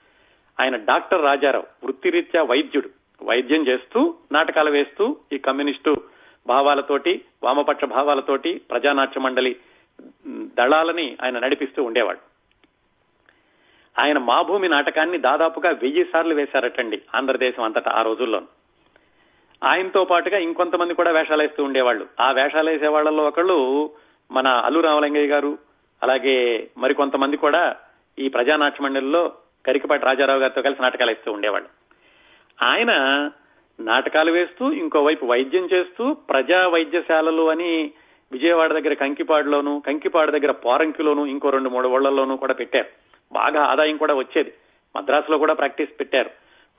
ఆయన డాక్టర్ రాజారావు వృత్తిరీత్యా వైద్యుడు. వైద్యం చేస్తూ నాటకాలు వేస్తూ ఈ కమ్యూనిస్టు భావాలతోటి వామపక్ష భావాలతోటి ప్రజానాట్య మండలి దళాలని ఆయన నడిపిస్తూ ఉండేవాడు. ఆయన మా భూమి నాటకాన్ని దాదాపుగా వెయ్యి సార్లు వేశారటండి ఆంధ్రదేశం అంతటా ఆ రోజుల్లో ఆయనతో పాటుగా ఇంకొంతమంది కూడా వేషాలు వేస్తూ ఉండేవాళ్ళు. ఆ వేషాలు వేసే వాళ్ళలో ఒకళ్ళు మన అల్లు రామలింగయ్య గారు అలాగే మరికొంతమంది కూడా ఈ ప్రజానాట్య మండలిలో కరికపాటి రాజారావు గారితో కలిసి నాటకాలు వేస్తూ ఉండేవాళ్ళు. ఆయన నాటకాలు వేస్తూ ఇంకోవైపు వైద్యం చేస్తూ ప్రజా వైద్యశాలలు అని విజయవాడ దగ్గర కంకిపాడులోను కంకిపాడు దగ్గర పోరంకిలోను ఇంకో రెండు మూడు ఓళ్ళలోనూ కూడా పెట్టారు. బాగా ఆదాయం కూడా వచ్చేది. మద్రాసులో కూడా ప్రాక్టీస్ పెట్టారు.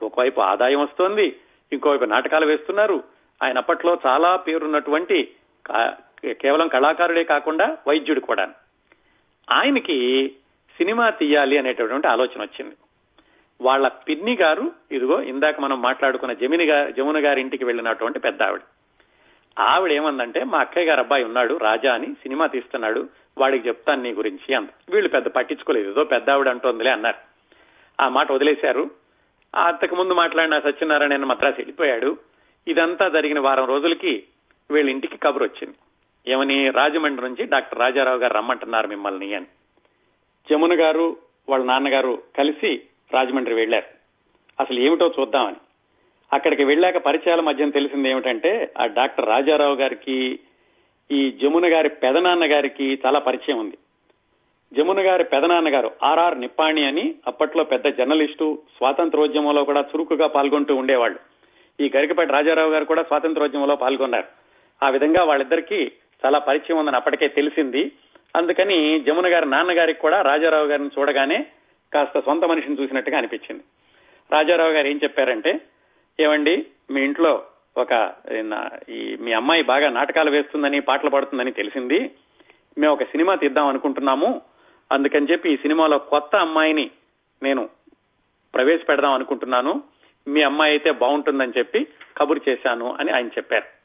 ఒకవైపు ఆదాయం వస్తోంది ఇంకోవైపు నాటకాలు వేస్తున్నారు. ఆయన అప్పట్లో చాలా పేరున్నటువంటి కేవలం కళాకారుడే కాకుండా వైద్యుడు కూడా ఆయనకి సినిమా తీయాలి అనేటటువంటి ఆలోచన వచ్చింది. వాళ్ళ పిన్ని గారు ఇదిగో ఇందాక మనం మాట్లాడుకున్న జమిని గారు జమున గారి ఇంటికి వెళ్ళినటువంటి పెద్ద ఆవిడ ఆవిడ ఏమందంటే మా అక్కయ్య గారు అబ్బాయి ఉన్నాడు రాజా అని సినిమా తీస్తున్నాడు వాడికి చెప్తాను నీ గురించి అంత వీళ్ళు పెద్ద పట్టించుకోలేదు. ఏదో పెద్ద ఆవిడ అంటోందిలే అన్నారు. ఆ మాట వదిలేశారు. అంతకు ముందు మాట్లాడిన సత్యనారాయణ మద్రాసు వెళ్ళిపోయాడు. ఇదంతా జరిగిన వారం రోజులకి వీళ్ళ ఇంటికి కబురు వచ్చింది. ఏమని రాజమండ్రి నుంచి డాక్టర్ రాజారావు గారు రమ్మంటున్నారు మిమ్మల్ని అని. జమున గారు వాళ్ళ నాన్నగారు కలిసి రాజమండ్రి వెళ్ళారు అసలు ఏమిటో చూద్దామని. అక్కడికి వెళ్ళాక పరిచయాల మధ్య తెలిసింది ఏమిటంటే ఆ డాక్టర్ రాజారావు గారికి ఈ జమున గారి పెదనాన్న గారికి చాలా పరిచయం ఉంది. జమున గారి పెదనాన్న గారు ఆర్ఆర్ నిప్పాణి అని అప్పట్లో పెద్ద జర్నలిస్టు స్వాతంత్రోద్యమంలో కూడా చురుకుగా పాల్గొంటూ ఉండేవాళ్ళు. ఈ గరికపేట రాజారావు గారు కూడా స్వాతంత్రోద్యమంలో పాల్గొన్నారు. ఆ విధంగా వాళ్ళిద్దరికీ చాలా పరిచయం ఉందని అప్పటికే తెలిసింది. అందుకని జమున గారి నాన్నగారికి కూడా రాజారావు గారిని చూడగానే కాస్త సొంత మనిషిని చూసినట్టుగా అనిపించింది. రాజారావు గారు ఏం చెప్పారంటే ఏమండి మీ ఇంట్లో ఒక ఈ మీ అమ్మాయి బాగా నాటకాలు వేస్తుందని పాటలు పాడుతుందని తెలిసింది. మేము ఒక సినిమా తీద్దాం అనుకుంటున్నాము. అందుకని చెప్పి ఈ సినిమాలో కొత్త అమ్మాయిని నేను ప్రవేశపెడదాం అనుకుంటున్నాను. మీ అమ్మాయి అయితే బాగుంటుందని చెప్పి కబురు చేశాను అని ఆయన చెప్పారు.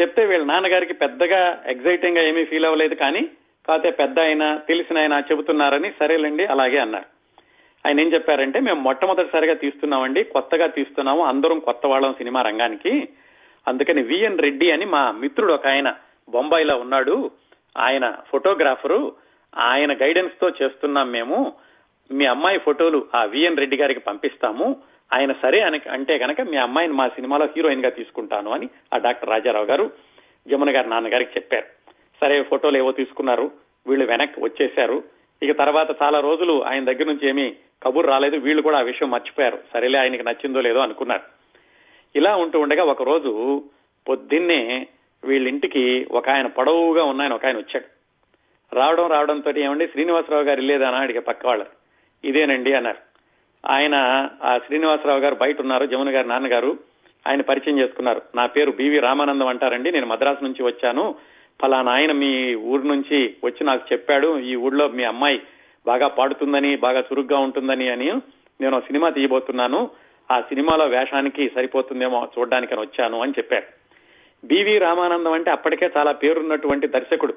చెప్తే వీళ్ళ నాన్నగారికి పెద్దగా ఎగ్జైటింగ్గా ఏమీ ఫీల్ అవ్వలేదు కానీ కాకపోతే పెద్ద అయినా తెలిసిన ఆయన చెబుతున్నారని సరేలేండి అలాగే అన్నారు. ఆయన ఏం చెప్పారంటే మేము మొట్టమొదటిసారిగా తీస్తున్నామండి కొత్తగా తీస్తున్నాము అందరం కొత్త వాళ్ళం సినిమా రంగానికి. అందుకని విఎన్ రెడ్డి అని మా మిత్రుడు ఒక ఆయన బొంబాయిలో ఉన్నాడు. ఆయన ఫోటోగ్రాఫరు. ఆయన గైడెన్స్తో చేస్తున్నాం మేము. మీ అమ్మాయి ఫోటోలు ఆ విఎన్ రెడ్డి గారికి పంపిస్తాము. ఆయన సరే అని అంటే కనుక మీ అమ్మాయిని మా సినిమాలో హీరోయిన్గా తీసుకుంటాను అని ఆ డాక్టర్ రాజారావు గారు జమున గారి నాన్నగారికి చెప్పారు. సరే ఫోటోలు ఏవో తీసుకున్నారు. వీళ్ళు వెనక్కి వచ్చేశారు. ఇక తర్వాత చాలా రోజులు ఆయన దగ్గర నుంచి ఏమీ కబుర్ రాలేదు. వీళ్ళు కూడా ఆ విషయం మర్చిపోయారు. సరేలే ఆయనకి నచ్చిందో లేదో అనుకున్నారు. ఇలా ఉంటూ ఉండగా ఒక రోజు పొద్దున్నే వీళ్ళింటికి ఒక ఆయన పొడవుగా ఉన్న ఆయన ఒక ఆయన వచ్చాడు. రావడం రావడంతో ఏమండి శ్రీనివాసరావు గారు ఇల్లేదా అడిగే పక్క వాళ్ళు ఇదేనండి అన్నారు. ఆయన ఆ శ్రీనివాసరావు గారు బయట ఉన్నారు జమున గారి నాన్నగారు. ఆయన పరిచయం చేసుకున్నారు. నా పేరు బివి రామానందం అంటారండి. నేను మద్రాసు నుంచి వచ్చాను. ఫలానా ఆయన మీ ఊరు నుంచి వచ్చి నాకు చెప్పాడు. ఈ ఊళ్ళో మీ అమ్మాయి బాగా పాడుతుందని బాగా చురుగ్గా ఉంటుందని అని నేను సినిమా తీయబోతున్నాను. ఆ సినిమాలో వేషానికి సరిపోతుందేమో చూడడానికి వచ్చాను అని చెప్పారు. బివి రామానందం అంటే అప్పటికే చాలా పేరున్నటువంటి దర్శకుడు.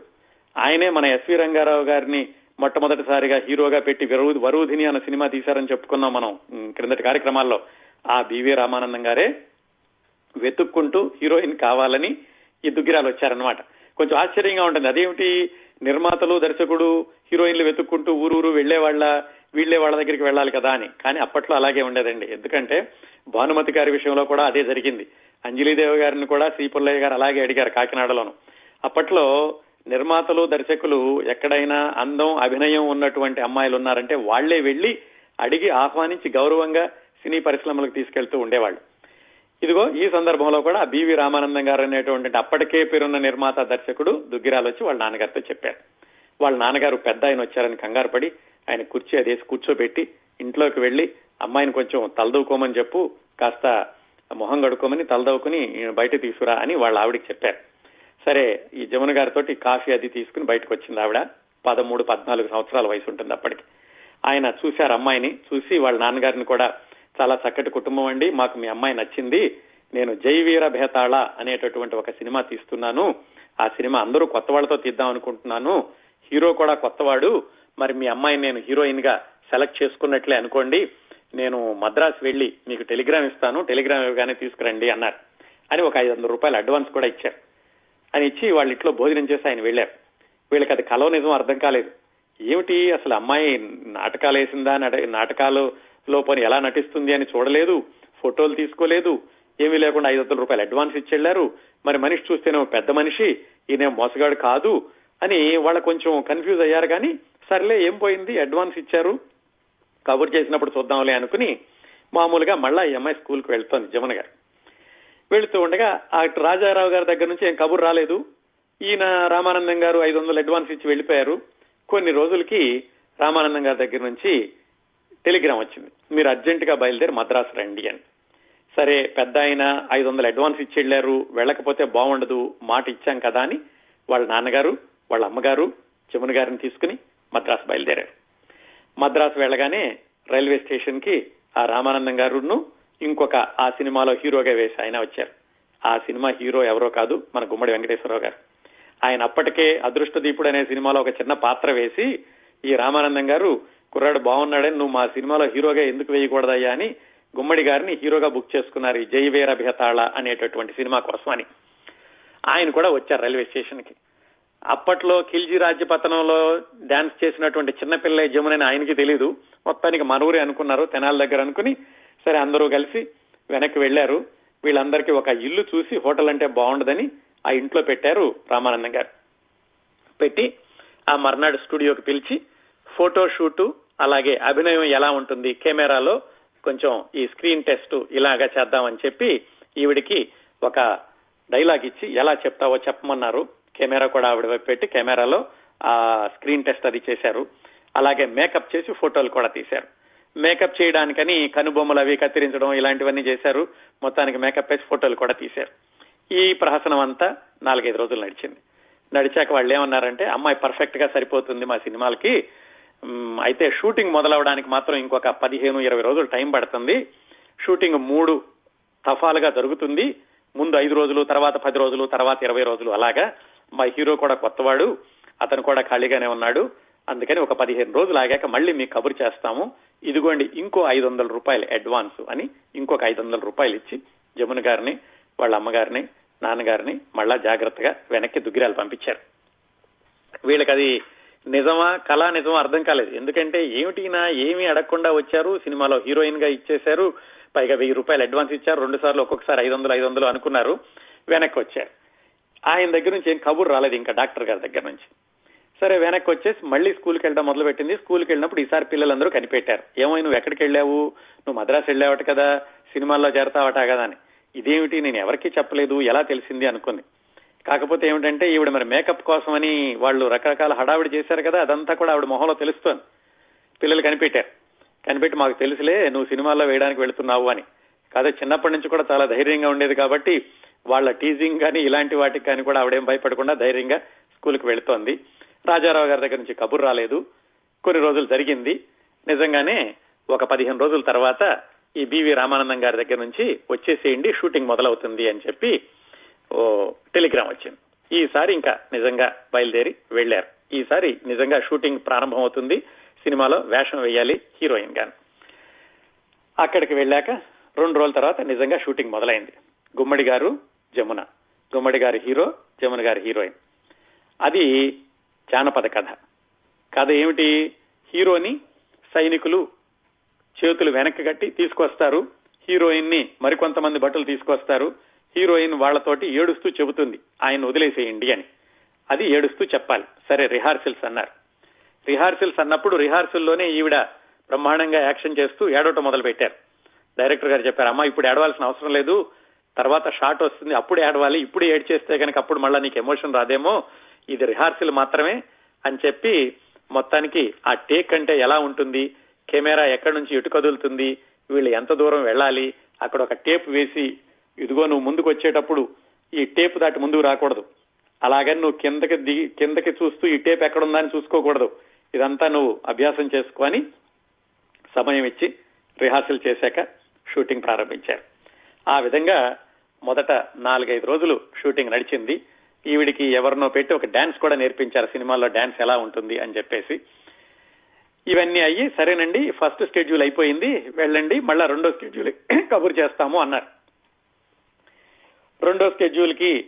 ఆయనే మన ఎస్వి రంగారావు గారిని మొట్టమొదటిసారిగా హీరోగా పెట్టి వరుధిని అన్న సినిమా తీశారని చెప్పుకున్నాం మనం క్రిందటి కార్యక్రమాల్లో. ఆ బివి రామానందం గారే వెతుక్కుంటూ హీరోయిన్ కావాలని ఈ దుగ్గిరాలు వచ్చారనమాట కొంచెం ఆశ్చర్యంగా ఉంటుంది. అదేమిటి? నిర్మాతలు దర్శకుడు హీరోయిన్లు వెతుక్కుంటూ ఊరూరు వెళ్ళే వాళ్ళ వీళ్ళే వాళ్ళ దగ్గరికి వెళ్ళాలి కదా అని. కానీ అప్పట్లో అలాగే ఉండేదండి. ఎందుకంటే భానుమతి గారి విషయంలో కూడా అదే జరిగింది. అంజలీదేవి గారిని కూడా శ్రీ పుల్లయ్య గారు అలాగే అడిగారు కాకినాడలోను. అప్పట్లో నిర్మాతలు దర్శకులు ఎక్కడైనా అందం అభినయం ఉన్నటువంటి అమ్మాయిలు ఉన్నారంటే వాళ్ళే వెళ్ళి అడిగి ఆహ్వానించి గౌరవంగా సినీ పరిశ్రమలకు తీసుకెళ్తూ ఉండేవాళ్ళు. ఇదిగో ఈ సందర్భంలో కూడా బివి రామానందం గారు అనేటువంటి అప్పటికే పేరున్న నిర్మాత దర్శకుడు దుగ్గిరాలు వచ్చి వాళ్ళ నాన్నగారితో చెప్పారు. వాళ్ళ నాన్నగారు పెద్ద ఆయన వచ్చారని కంగారు పడి ఆయన కుర్చీ అదేసి కూర్చోబెట్టి ఇంట్లోకి వెళ్ళి అమ్మాయిని కొంచెం తలదవుకోమని చెప్పు కాస్త మొహం కడుక్కోమని తలదవుకుని బయట తీసుకురా అని వాళ్ళ ఆవిడికి చెప్పారు. సరే ఈ జమున గారితో కాఫీ అది తీసుకుని బయటకు వచ్చింది ఆవిడ. పదమూడు పద్నాలుగు సంవత్సరాల వయసు ఉంటుంది అప్పటికి. ఆయన చూశారు అమ్మాయిని చూసి వాళ్ళ నాన్నగారిని కూడా చాలా చక్కటి కుటుంబం అండి మాకు మీ అమ్మాయి నచ్చింది. నేను జై వీర భేతాళ అనేటటువంటి ఒక సినిమా తీస్తున్నాను. ఆ సినిమా అందరూ కొత్త వాళ్ళతో తీద్దాం అనుకుంటున్నాను. హీరో కూడా కొత్తవాడు. మరి మీ అమ్మాయిని నేను హీరోయిన్గా సెలెక్ట్ చేసుకున్నట్లే అనుకోండి. నేను మద్రాసు వెళ్ళి మీకు టెలిగ్రామ్ ఇస్తాను. టెలిగ్రామ్ ఇవ్వగానే తీసుకురండి అన్నారు. అని ఒక ఐదు వందల రూపాయలు అడ్వాన్స్ కూడా ఇచ్చారు. అని ఇచ్చి వాళ్ళ ఇంట్లో భోజనం చేసి ఆయన వెళ్ళారు. వీళ్ళకి అది కలవ నిజం అర్థం కాలేదు. ఏమిటి అసలు అమ్మాయి నాటకాలు వేసిందా? నాటకాలు లో పని ఎలా నటిస్తుంది అని చూడలేదు. ఫోటోలు తీసుకోలేదు. ఏమీ లేకుండా ఐదు వందల రూపాయలు అడ్వాన్స్ ఇచ్చెళ్ళారు మరి మనిషి చూస్తేనేమో పెద్ద మనిషి ఈయన మోసగాడు కాదు అని వాళ్ళ కొంచెం కన్ఫ్యూజ్ అయ్యారు కానీ సర్లే ఏం పోయింది? అడ్వాన్స్ ఇచ్చారు. కబుర్ చేసినప్పుడు చూద్దాంలే అనుకుని మామూలుగా మళ్ళా ఈ అమ్మాయి స్కూల్కి వెళ్తోంది జమున గారు. వెళుతూ ఉండగా ఆ రాజారావు గారి దగ్గర నుంచి ఏం కబుర్ రాలేదు. ఈయన రామానందం గారు ఐదు వందలు అడ్వాన్స్ ఇచ్చి వెళ్ళిపోయారు కొన్ని రోజులకి రామానందం గారి దగ్గర నుంచి టెలిగ్రామ్ వచ్చింది. మీరు అర్జెంట్గా బయలుదేరి మద్రాసు రండి అని. సరే పెద్ద ఆయన ఐదు వందలు అడ్వాన్స్ ఇచ్చి వెళ్ళారు వెళ్ళకపోతే బాగుండదు మాట ఇచ్చాం కదా అని వాళ్ళ నాన్నగారు వాళ్ళ అమ్మగారు జమున గారిని తీసుకుని మద్రాసు బయలుదేరారు. మద్రాసు వెళ్ళగానే రైల్వే స్టేషన్కి ఆ రామానందం గారును ఇంకొక ఆ సినిమాలో హీరోగా వేసి ఆయన వచ్చారు. ఆ సినిమా హీరో ఎవరో కాదు మన గుమ్మడి వెంకటేశ్వరరావు గారు. ఆయన అప్పటికే అదృష్ట దీపుడు అనే సినిమాలో ఒక చిన్న పాత్ర వేసి ఈ రామానందం గారు కుర్రాడు బాగున్నాడని నువ్వు మా సినిమాలో హీరోగా ఎందుకు వేయకూడదయ్యా అని గుమ్మడి గారిని హీరోగా బుక్ చేసుకున్నారు ఈ జైవేర భేతాళ అనేటటువంటి సినిమా కోసం అని. ఆయన కూడా వచ్చారు రైల్వే స్టేషన్కి అప్పట్లో ఖిల్జీ రాజ్యపతనంలో డాన్స్ చేసినటువంటి చిన్నపిల్ల జమునని ఆయనకి తెలియదు మొత్తానికి మనూరే అనుకున్నారు తెనాల దగ్గర అనుకుని సరే అందరూ కలిసి వెనక్కి వెళ్ళారు వీళ్ళందరికీ ఒక ఇల్లు చూసి హోటల్ అంటే బాగుండదని ఆ ఇంట్లో పెట్టారు రామానందం గారు. పెట్టి ఆ మర్నాడు స్టూడియోకి పిలిచి ఫోటో షూటు అలాగే అభినయం ఎలా ఉంటుంది కెమెరాలో కొంచెం ఈ స్క్రీన్ టెస్ట్ ఇలాగా చేద్దామని చెప్పి ఈవిడికి ఒక డైలాగ్ ఇచ్చి ఎలా చెప్తావో చెప్పమన్నారు. కెమెరా కూడా ఆవిడ వైపు పెట్టి కెమెరాలో ఆ స్క్రీన్ టెస్ట్ అది చేశారు. అలాగే మేకప్ చేసి ఫోటోలు కూడా తీశారు. మేకప్ చేయడానికని కనుబొమ్మలు అవి కత్తిరించడం ఇలాంటివన్నీ చేశారు. మొత్తానికి మేకప్ వేసి ఫోటోలు కూడా తీశారు. ఈ ప్రహసనం అంతా నాలుగైదు రోజులు నడిచింది. నడిచాక వాళ్ళు ఏమన్నారంటే అమ్మాయి పర్ఫెక్ట్గా సరిపోతుంది మా సినిమాలకి. అయితే షూటింగ్ మొదలవడానికి మాత్రం ఇంకొక పదిహేను ఇరవై రోజులు టైం పడుతుంది. షూటింగ్ మూడు తఫాలుగా జరుగుతుంది. ముందు ఐదు రోజులు తర్వాత పది రోజులు తర్వాత ఇరవై రోజులు అలాగా. మా హీరో కూడా కొత్తవాడు అతను కూడా ఖాళీగానే ఉన్నాడు. అందుకని ఒక పదిహేను రోజులు ఆగాక మళ్ళీ మీకు కబురు చేస్తాము. ఇదిగోండి ఇంకో ఐదు వందల రూపాయలు అడ్వాన్స్ అని ఇంకొక ఐదు వందల రూపాయలు ఇచ్చి జమున గారిని వాళ్ళ అమ్మగారిని నాన్నగారిని మళ్ళా జాగ్రత్తగా వెనక్కి దుగ్గిరాలు పంపించారు. వీళ్ళకి అది నిజమా కళా నిజమా అర్థం కాలేదు. ఎందుకంటే ఏమిటినా ఏమీ అడగకుండా వచ్చారు సినిమాలో హీరోయిన్గా ఇచ్చేశారు పైగా వెయ్యి రూపాయలు అడ్వాన్స్ ఇచ్చారు రెండు సార్లు ఒక్కొక్కసారి ఐదు వందలు ఐదు వందలు అనుకున్నారు వెనక్కి వచ్చారు. ఆయన దగ్గర నుంచి ఏం కబుర్ రాలేదు ఇంకా డాక్టర్ గారి దగ్గర నుంచి. సరే వెనక్కి వచ్చేసి మళ్ళీ స్కూల్కి వెళ్ళడం మొదలు పెట్టింది స్కూల్కి వెళ్ళినప్పుడు ఈసారి పిల్లలందరూ కనిపెట్టారు. ఏమో నువ్వు ఎక్కడికి వెళ్ళావు? నువ్వు మద్రాసు వెళ్ళావట కదా సినిమాల్లో చేరతావట కదా అని. ఇదేమిటి? నేను ఎవరికీ చెప్పలేదు ఎలా తెలిసింది అనుకుంది కాకపోతే ఏమిటంటే ఈవిడ మరి మేకప్ కోసమని వాళ్ళు రకరకాల హడావిడి చేశారు కదా అదంతా కూడా ఆవిడ మొహంలో తెలుస్తోంది. పిల్లలు కనిపెట్టారు. కనిపెట్టి మాకు తెలుసులే నువ్వు సినిమాల్లో వేయడానికి వెళుతున్నావు అని. కాదు చిన్నప్పటి నుంచి కూడా చాలా ధైర్యంగా ఉండేది కాబట్టి వాళ్ళ టీజింగ్ కానీ ఇలాంటి వాటికి కానీ కూడా ఆవిడేం భయపడకుండా ధైర్యంగా స్కూల్కి వెళుతోంది. రాజారావు గారి దగ్గర నుంచి కబుర్ రాలేదు. కొన్ని రోజులు జరిగింది. నిజంగానే ఒక పదిహేను రోజుల తర్వాత ఈ బివి రామానందం గారి దగ్గర నుంచి వచ్చేసేయండి షూటింగ్ మొదలవుతుంది అని చెప్పి ఓ టెలిగ్రామ్ వచ్చింది. ఈసారి ఇంకా నిజంగా బయలుదేరి వెళ్ళారు ఈసారి నిజంగా షూటింగ్ ప్రారంభం అవుతుంది సినిమాలో వేషం వేయాలి హీరోయిన్ గాని అక్కడికి వెళ్ళాక రెండు రోజుల తర్వాత నిజంగా షూటింగ్ మొదలైంది. గుమ్మడి గారు జమున. గుమ్మడి గారి హీరో జమున గారి హీరోయిన్. అది జానపద కథ. కథ ఏమిటి? హీరోని సైనికులు చేతులు వెనక్కి కట్టి తీసుకొస్తారు. హీరోయిన్ని మరికొంతమంది బట్టలు తీసుకొస్తారు. హీరోయిన్ వాళ్ళతోటి ఏడుస్తూ చెబుతుంది ఆయన వదిలేసేయండి అని. అది ఏడుస్తూ చెప్పాలి. సరే రిహార్సల్స్ అన్నారు. రిహార్సల్స్ అన్నప్పుడు రిహార్సల్లోనే ఈవిడ బ్రహ్మాండంగా యాక్షన్ చేస్తూ ఏడవటం మొదలు పెట్టారు డైరెక్టర్ గారు చెప్పారు అమ్మా ఇప్పుడు ఏడవాల్సిన అవసరం లేదు. తర్వాత షాట్ వస్తుంది అప్పుడు ఏడవాలి. ఇప్పుడు ఏడ్ చేస్తే కనుక అప్పుడు మళ్ళీ నీకు ఎమోషన్ రాదేమో. ఇది రిహార్సల్ మాత్రమే అని చెప్పి మొత్తానికి ఆ టేక్ అంటే ఎలా ఉంటుంది? కెమెరా ఎక్కడి నుంచి ఎటు కదులుతుంది వీళ్ళు ఎంత దూరం వెళ్ళాలి? అక్కడ ఒక టేప్ వేసి ఇదిగో నువ్వు ముందుకు వచ్చేటప్పుడు ఈ టేప్ దాటి ముందుకు రాకూడదు. అలాగని నువ్వు కిందకి దిగి కిందకి చూస్తూ ఈ టేప్ ఎక్కడుందా అని చూసుకోకూడదు. ఇదంతా నువ్వు అభ్యాసం చేసుకొని సమయం ఇచ్చి రిహార్సల్ చేశాక షూటింగ్ ప్రారంభించారు. ఆ విధంగా మొదట నాలుగైదు రోజులు షూటింగ్ నడిచింది. ఈవిడికి ఎవరినో పెట్టి ఒక డాన్స్ కూడా నేర్పించారు. సినిమాల్లో డాన్స్ ఎలా ఉంటుంది అని చెప్పేసి. ఇవన్నీ అయ్యి సరేనండి ఫస్ట్ స్కెడ్యూల్ అయిపోయింది వెళ్ళండి మళ్ళా రెండో స్కెడ్యూల్ కబుర్ చేస్తాము అన్నారు. రెండో స్కెడ్యూల్కి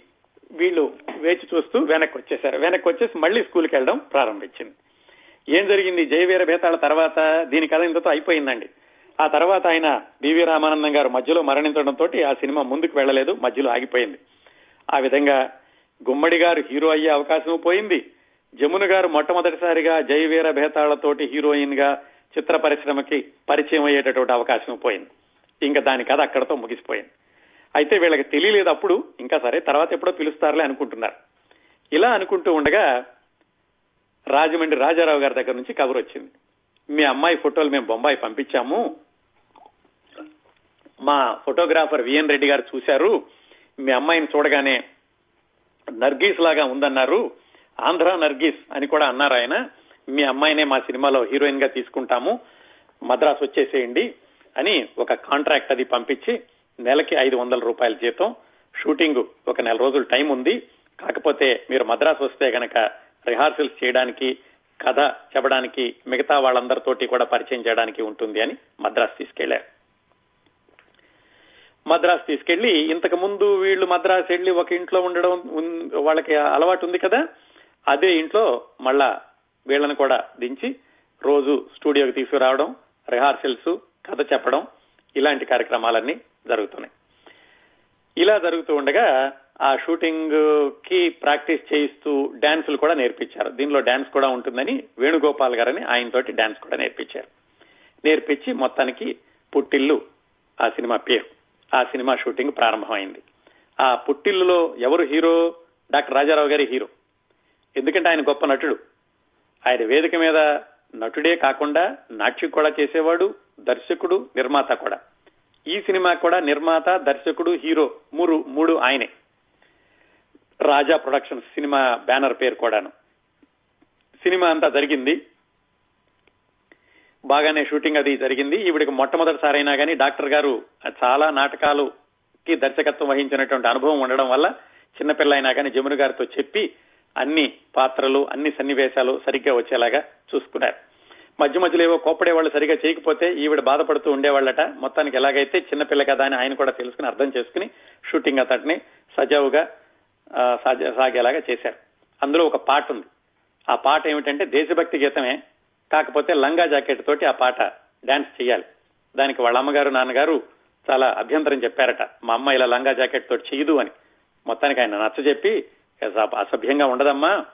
వీళ్ళు వేచి చూస్తూ వెనక్కి వచ్చేసారు వెనక్కి వచ్చేసి మళ్ళీ స్కూల్కి వెళ్ళడం ప్రారంభించింది. ఏం జరిగింది? జయవీర భేతాల తర్వాత దీని కథ ఇంతతో అయిపోయిందండి. ఆ తర్వాత ఆయన బివి రామానందం గారు మధ్యలో మరణించడంతో ఆ సినిమా ముందుకు వెళ్ళలేదు మధ్యలో ఆగిపోయింది. ఆ విధంగా గుమ్మడి గారు హీరో అయ్యే అవకాశం పోయింది. జమున గారు మొట్టమొదటిసారిగా జయవీర భేతాళతోటి హీరోయిన్గా చిత్ర పరిశ్రమకి పరిచయం అయ్యేటటువంటి అవకాశం పోయింది. ఇంకా దాని కథ అక్కడతో ముగిసిపోయింది. అయితే వీళ్ళకి తెలియలేదు అప్పుడు ఇంకా సరే తర్వాత ఎప్పుడో పిలుస్తారులే అనుకుంటున్నారు. ఇలా అనుకుంటూ ఉండగా రాజమండ్రి రాజారావు గారి దగ్గర నుంచి కబురు వచ్చింది. మీ అమ్మాయి ఫోటోలు మేము బొంబాయి పంపించాము. మా ఫోటోగ్రాఫర్ విఎన్ రెడ్డి గారు చూశారు. మీ అమ్మాయిని చూడగానే నర్గీస్ లాగా ఉందన్నారు. ఆంధ్ర నర్గీస్ అని కూడా అన్నారు ఆయన. మీ అమ్మాయినే మా సినిమాలో హీరోయిన్గా తీసుకుంటాము. మద్రాసు వచ్చేసేయండి అని ఒక కాంట్రాక్ట్ అది పంపించి నెలకి ఐదు వందల రూపాయల జీతం. షూటింగ్ ఒక నెల రోజులు టైం ఉంది. కాకపోతే మీరు మద్రాసు వస్తే గనక రిహార్సల్స్ చేయడానికి కథ చెప్పడానికి మిగతా వాళ్ళందరితోటి కూడా పరిచయం చేయడానికి ఉంటుంది అని మద్రాసు తీసుకెళ్ళారు. మద్రాసు తీసుకెళ్ళి ఇంతకు ముందు వీళ్ళు మద్రాసు వెళ్ళి ఒక ఇంట్లో ఉండడం వాళ్ళకి అలవాటు ఉంది కదా అదే ఇంట్లో మళ్ళా వీళ్ళని కూడా దించి రోజు స్టూడియోకి తీసుకురావడం రిహార్సల్స్ కథ చెప్పడం ఇలాంటి కార్యక్రమాలన్నీ జరుగుతున్నాయి. ఇలా జరుగుతూ ఉండగా ఆ షూటింగ్కి ప్రాక్టీస్ చేయిస్తూ డాన్సులు కూడా నేర్పించారు. దీనిలో డాన్స్ కూడా ఉంటుందని వేణుగోపాల్ గారని ఆయనతోటి డాన్స్ కూడా నేర్పించారు. నేర్పించి మొత్తానికి పుట్టిల్లు ఆ సినిమా పేరు. ఆ సినిమా షూటింగ్ ప్రారంభమైంది. ఆ పుట్టిల్లులో ఎవరు హీరో? డాక్టర్ రాజారావు గారి హీరో. ఎందుకంటే ఆయన గొప్ప నటుడు. ఆయన వేదిక మీద నటుడే కాకుండా నాట్యం కూడా చేసేవాడు దర్శకుడు నిర్మాత కూడా. ఈ సినిమా కూడా నిర్మాత దర్శకుడు హీరో మూడు మూడు ఆయనే. రాజా ప్రొడక్షన్స్ సినిమా బ్యానర్ పేరు కూడాను. సినిమా అంతా జరిగింది బాగానే షూటింగ్ అది జరిగింది. ఈవిడికి మొట్టమొదటిసారి అయినా కానీ డాక్టర్ గారు చాలా నాటకాలు కి దర్శకత్వం వహించినటువంటి అనుభవం ఉండడం వల్ల చిన్నపిల్ల అయినా కానీ జమున గారితో చెప్పి అన్ని పాత్రలు అన్ని సన్నివేశాలు సరిగ్గా వచ్చేలాగా చూసుకున్నారు. మధ్య మధ్యలో ఏవో కోప్పడే వాళ్ళు సరిగా చేయకపోతే ఈవిడ బాధపడుతూ ఉండేవాళ్ళట. మొత్తానికి ఎలాగైతే చిన్నపిల్ల కదా అని ఆయన కూడా తెలుసుకుని అర్థం చేసుకుని షూటింగ్ అతడిని సజావుగా ఆ, సాగేలాగా చేశారు. అందులో ఒక పాట ఉంది. ఆ పాట ఏమిటంటే దేశభక్తి గీతమే. కాకపోతే లంగా జాకెట్ తోటి ఆ పాట డాన్స్ చేయాలి దానికి వాళ్ళ అమ్మగారు నాన్నగారు చాలా అభ్యంతరం చెప్పారట. మా అమ్మ ఇలా లంగా జాకెట్ తోటి చేయదు అని. మొత్తానికి ఆయన నచ్చ చెప్పి అసభ్యంగా ఉండదమ్మా.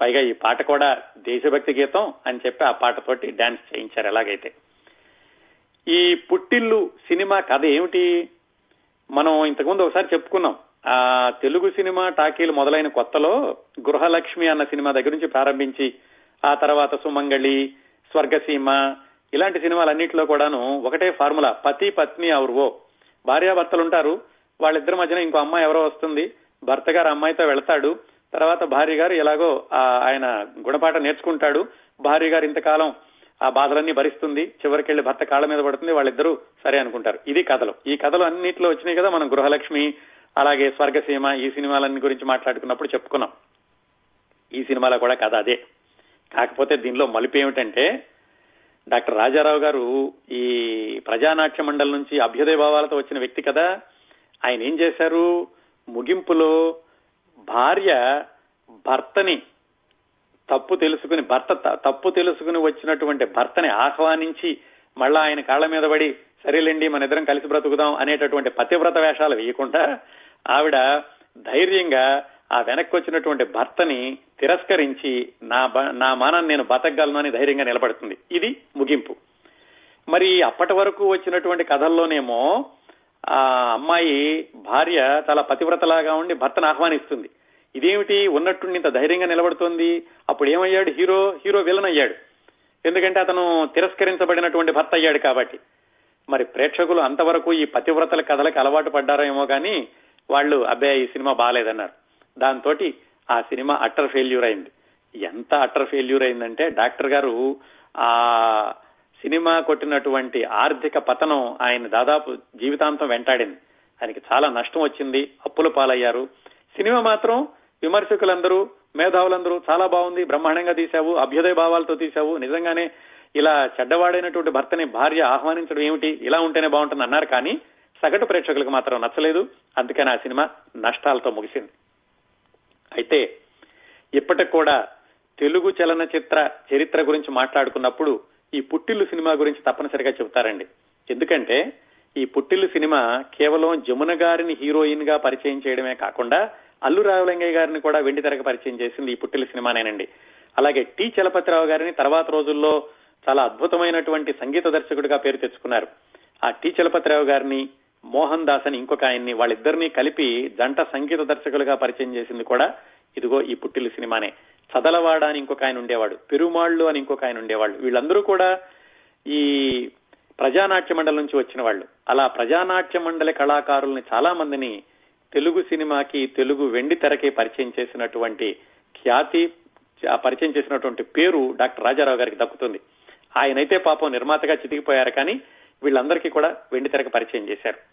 పైగా ఈ పాట కూడా దేశభక్తి గీతం అని చెప్పి ఆ పాటతోటి డాన్స్ చేయించారు ఎలాగైతే. ఈ పుట్టిల్లు సినిమా కథ ఏమిటి? మనం ఇంతకుముందు ఒకసారి చెప్పుకున్నాం. ఆ తెలుగు సినిమా టాకీలు మొదలైన కొత్తలో గృహలక్ష్మి అన్న సినిమా దగ్గర నుంచి ప్రారంభించి ఆ తర్వాత సుమంగళి స్వర్గసీమ ఇలాంటి సినిమాలన్నింటిలో కూడాను ఒకటే ఫార్ములా. పతి పత్ని అవురువో. భార్యాభర్తలు ఉంటారు వాళ్ళిద్దరి మధ్యన ఇంకో అమ్మాయి ఎవరో వస్తుంది. భర్త గారు అమ్మాయితో వెళ్తాడు. తర్వాత భార్య గారు ఎలాగో ఆయన గుణపాఠ నేర్చుకుంటాడు. భార్య గారు ఇంతకాలం ఆ బాధలన్నీ భరిస్తుంది. చివరికెళ్ళి భర్త కాళ్ళ మీద పడుతుంది. వాళ్ళిద్దరూ సరే అనుకుంటారు. ఇది కథలు. ఈ కథలు అన్నింటిలో వచ్చినాయి కదా మనం గృహలక్ష్మి అలాగే స్వర్గసీమ ఈ సినిమాలన్నీ గురించి మాట్లాడుకున్నప్పుడు చెప్పుకున్నాం. ఈ సినిమాలో కూడా కథ అదే. కాకపోతే దీనిలో మలుపు ఏమిటంటే డాక్టర్ రాజారావు గారు ఈ ప్రజానాట్య మండలి నుంచి అభ్యుదయ భావాలతో వచ్చిన వ్యక్తి కదా. ఆయన ఏం చేశారు? ముగింపులో భార్య భర్తని తప్పు తెలుసుకుని భర్త త- తప్పు తెలుసుకుని వచ్చినటువంటి భర్తని ఆహ్వానించి మళ్ళా ఆయన కాళ్ళ మీద పడి సరేలేండి మన ఇద్దరం కలిసి బ్రతుకుదాం అనేటటువంటి పతివ్రత వేషాలు వేయకుండా ఆవిడ ధైర్యంగా ఆ వెనక్కి వచ్చినటువంటి భర్తని తిరస్కరించి నా బ- నా మానాన్ని నేను బతకగలను అని ధైర్యంగా నిలబడుతుంది. ఇది ముగింపు. మరి అప్పటి వరకు వచ్చినటువంటి కథల్లోనేమో ఆ అమ్మాయి భార్య చాలా పతివ్రతలాగా ఉండి భర్తను ఆహ్వానిస్తుంది. ఇదేమిటి? ఉన్నట్టుండి ఇంత ధైర్యంగా నిలబడుతోంది. అప్పుడు ఏమయ్యాడు హీరో హీరో విలన్ అయ్యాడు. ఎందుకంటే అతను తిరస్కరించబడినటువంటి భర్త అయ్యాడు కాబట్టి. మరి ప్రేక్షకులు అంతవరకు ఈ పతివ్రతల కథలకు అలవాటు పడ్డారేమో కానీ వాళ్ళు అబ్బాయి ఈ సినిమా బాగాలేదన్నారు. దాంతో ఆ సినిమా అట్టర్ ఫెయిల్యూర్ అయింది. ఎంత అట్టర్ ఫెయిల్యూర్ అయిందంటే డాక్టర్ గారు ఆ సినిమా కొట్టినటువంటి ఆర్థిక పతనం ఆయన దాదాపు జీవితాంతం వెంటాడింది. ఆయనకి చాలా నష్టం వచ్చింది అప్పుల పాలయ్యారు. సినిమా మాత్రం విమర్శకులందరూ మేధావులందరూ చాలా బాగుంది బ్రహ్మాండంగా తీశావు అభ్యుదయ భావాలతో తీశావు. నిజంగానే ఇలా చెడ్డవాడైనటువంటి భర్తని భార్య ఆహ్వానించడం ఏమిటి? ఇలా ఉంటేనే బాగుంటుంది అన్నారు కానీ సగటు ప్రేక్షకులకు మాత్రం నచ్చలేదు. అందుకని ఆ సినిమా నష్టాలతో ముగిసింది. అయితే ఇప్పటికి కూడా తెలుగు చలనచిత్ర చరిత్ర గురించి మాట్లాడుకున్నప్పుడు ఈ పుట్టిల్లు సినిమా గురించి తప్పనిసరిగా చెబుతారండి. ఎందుకంటే ఈ పుట్టిల్లు సినిమా కేవలం జమున గారిని హీరోయిన్గా పరిచయం చేయడమే కాకుండా అల్లు రావులింగయ్య గారిని కూడా వెండి తెరకు పరిచయం చేసింది ఈ పుట్టిల్లు సినిమానేనండి. అలాగే టి చలపతిరావు గారిని తర్వాత రోజుల్లో చాలా అద్భుతమైనటువంటి సంగీత దర్శకుడిగా పేరు తెచ్చుకున్నారు. ఆ టి చలపతిరావు గారిని మోహన్ దాస్ అని ఇంకొక ఆయన్ని వాళ్ళిద్దరినీ కలిపి జంట సంగీత దర్శకులుగా పరిచయం చేసింది కూడా ఇదిగో ఈ పుట్టిల్లు సినిమానే. చదలవాడ అని ఇంకొక ఆయన ఉండేవాడు పెరుమాళ్ళు అని ఇంకొక ఆయన ఉండేవాళ్ళు. వీళ్ళందరూ కూడా ఈ ప్రజానాట్య మండలి నుంచి వచ్చిన వాళ్ళు. అలా ప్రజానాట్య మండలి కళాకారుల్ని చాలా మందిని తెలుగు సినిమాకి తెలుగు వెండి తెరకి పరిచయం చేసినటువంటి ఖ్యాతి ఆ పరిచయం చేసినటువంటి పేరు డాక్టర్ రాజారావు గారికి దక్కుతుంది. ఆయనైతే పాపం నిర్మాతగా చితికిపోయారు కానీ వీళ్ళందరికీ కూడా వెండి తెరకు పరిచయం చేశారు.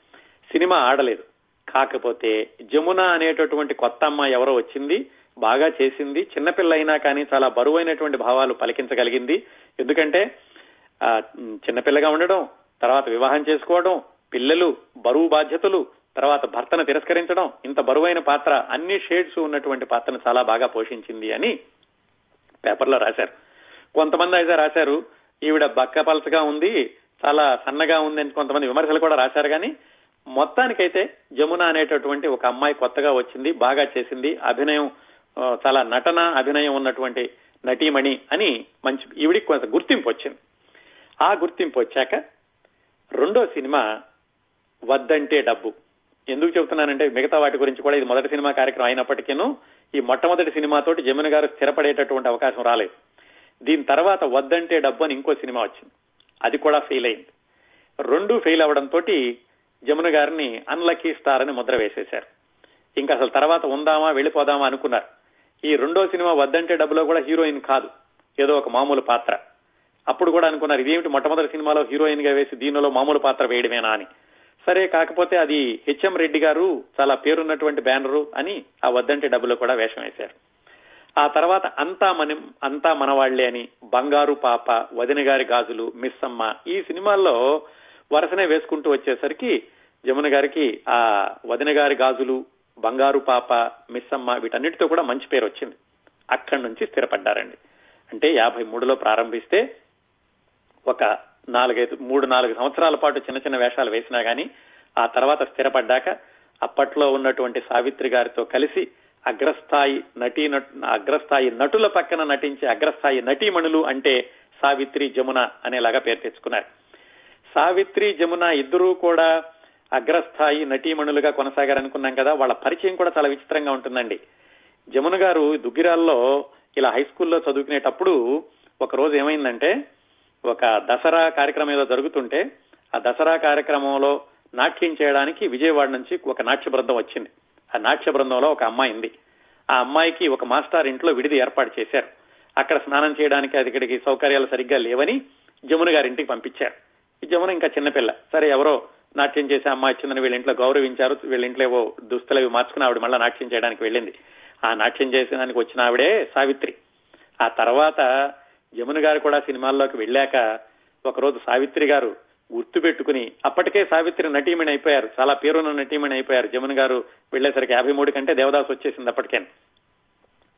సినిమా ఆడలేదు. కాకపోతే జమున అనేటటువంటి కొత్త అమ్మాయి ఎవరో వచ్చింది బాగా చేసింది చిన్నపిల్ల అయినా కానీ చాలా బరువైనటువంటి భావాలు పలికించగలిగింది. ఎందుకంటే చిన్నపిల్లగా ఉండడం తర్వాత వివాహం చేసుకోవడం పిల్లలు బరువు బాధ్యతలు తర్వాత భర్తను తిరస్కరించడం ఇంత బరువైన పాత్ర అన్ని షేడ్స్ ఉన్నటువంటి పాత్రను చాలా బాగా పోషించింది అని పేపర్లో రాశారు. కొంతమంది అయితే రాశారు ఈవిడ బక్కపలసగా ఉంది చాలా సన్నగా ఉంది అని కొంతమంది విమర్శలు కూడా రాశారు కానీ మొత్తానికైతే జమున అనేటటువంటి ఒక అమ్మాయి కొత్తగా వచ్చింది బాగా చేసింది అభినయం చాలా నటన అభినయం ఉన్నటువంటి నటీమణి అని మంచి ఈవిడికి కొంత గుర్తింపు వచ్చింది. ఆ గుర్తింపు వచ్చాక రెండో సినిమా వద్దంటే డబ్బు. ఎందుకు చెబుతున్నానంటే మిగతా వాటి గురించి కూడా ఇది మొదటి సినిమా కార్యక్రమం అయినప్పటికీను ఈ మొట్టమొదటి సినిమాతోటి జమున గారు స్థిరపడేటటువంటి అవకాశం రాలేదు. దీని తర్వాత వద్దంటే డబ్బు అని ఇంకో సినిమా వచ్చింది. అది కూడా ఫెయిల్ అయింది. రెండు ఫెయిల్ అవడంతో జమున గారిని అన్లక్కీ స్టార్ అని ముద్ర వేసేశారు. ఇంకా అసలు తర్వాత ఉందామా వెళ్ళిపోదామా అనుకున్నారు. ఈ రెండో సినిమా వద్దంటే డబ్బులో కూడా హీరోయిన్ కాదు. ఏదో ఒక మామూలు పాత్ర. అప్పుడు కూడా అనుకున్నారు ఇదేమిటి మొట్టమొదటి సినిమాలో హీరోయిన్గా వేసి దీనిలో మామూలు పాత్ర వేయడమేనా అని. సరే కాకపోతే అది హెచ్ఎం రెడ్డి గారు చాలా పేరున్నటువంటి బ్యానరు అని ఆ వద్దంటే డబ్బులో కూడా వేషం వేశారు. ఆ తర్వాత అంతా మన అంతా మనవాళ్ళే అని బంగారు పాప వదిన గారి గాజులు మిస్సమ్మ ఈ సినిమాల్లో వరుసనే వేసుకుంటూ వచ్చేసరికి జమున గారికి ఆ వదిన గారి గాజులు బంగారు పాప మిస్సమ్మ వీటన్నిటితో కూడా మంచి పేరు వచ్చింది. అక్కడి నుంచి స్థిరపడ్డారండి. అంటే యాభై మూడులో ప్రారంభిస్తే ఒక నాలుగైదు మూడు నాలుగు సంవత్సరాల పాటు చిన్న చిన్న వేషాలు వేసినా కానీ ఆ తర్వాత స్థిరపడ్డాక అప్పట్లో ఉన్నటువంటి సావిత్రి గారితో కలిసి అగ్రస్థాయి నటీ అగ్రస్థాయి నటుల పక్కన నటించే అగ్రస్థాయి నటీమణులు అంటే సావిత్రి జమున అనేలాగా పేరు తెచ్చుకున్నారు. సావిత్రి జమున ఇద్దరూ కూడా అగ్రస్థాయి నటీమణులుగా కొనసాగారనుకున్నాం కదా వాళ్ళ పరిచయం కూడా చాలా విచిత్రంగా ఉంటుందండి. జమున గారు దుగ్గిరాల్లో ఇలా హై స్కూల్లో చదువుకునేటప్పుడు ఒక రోజు ఏమైందంటే ఒక దసరా కార్యక్రమం ఏదో జరుగుతుంటే ఆ దసరా కార్యక్రమంలో నాట్యం చేయడానికి విజయవాడ నుంచి ఒక నాట్య బృందం వచ్చింది. ఆ నాట్య బృందంలో ఒక అమ్మాయి ఉంది. ఆ అమ్మాయికి ఒక మాస్టర్ ఇంట్లో విడిది ఏర్పాటు చేశారు. అక్కడ స్నానం చేయడానికి అది ఇక్కడికి సౌకర్యాలు సరిగ్గా లేవని జమున గారి ఇంటికి పంపించారు. జమున ఇంకా చిన్నపిల్ల సరే ఎవరో నాట్యం చేసే అమ్మాయి వచ్చిందని వీళ్ళ ఇంట్లో గౌరవించారు వీళ్ళ ఇంట్లో ఏవో దుస్తులు అవి మార్చుకుని ఆవిడ మళ్ళీ నాట్యం చేయడానికి వెళ్ళింది. ఆ నాట్యం చేసేదానికి వచ్చిన ఆవిడే సావిత్రి. ఆ తర్వాత జమున గారు కూడా సినిమాల్లోకి వెళ్ళాక ఒకరోజు సావిత్రి గారు గుర్తు పెట్టుకుని అప్పటికే సావిత్రి నటీమణి అయిపోయారు. చాలా పేరున్న నటీమణి అయిపోయారు. జమున గారు వెళ్ళేసరికి యాభై మూడు కంటే దేవదాస్ వచ్చేసింది అప్పటికే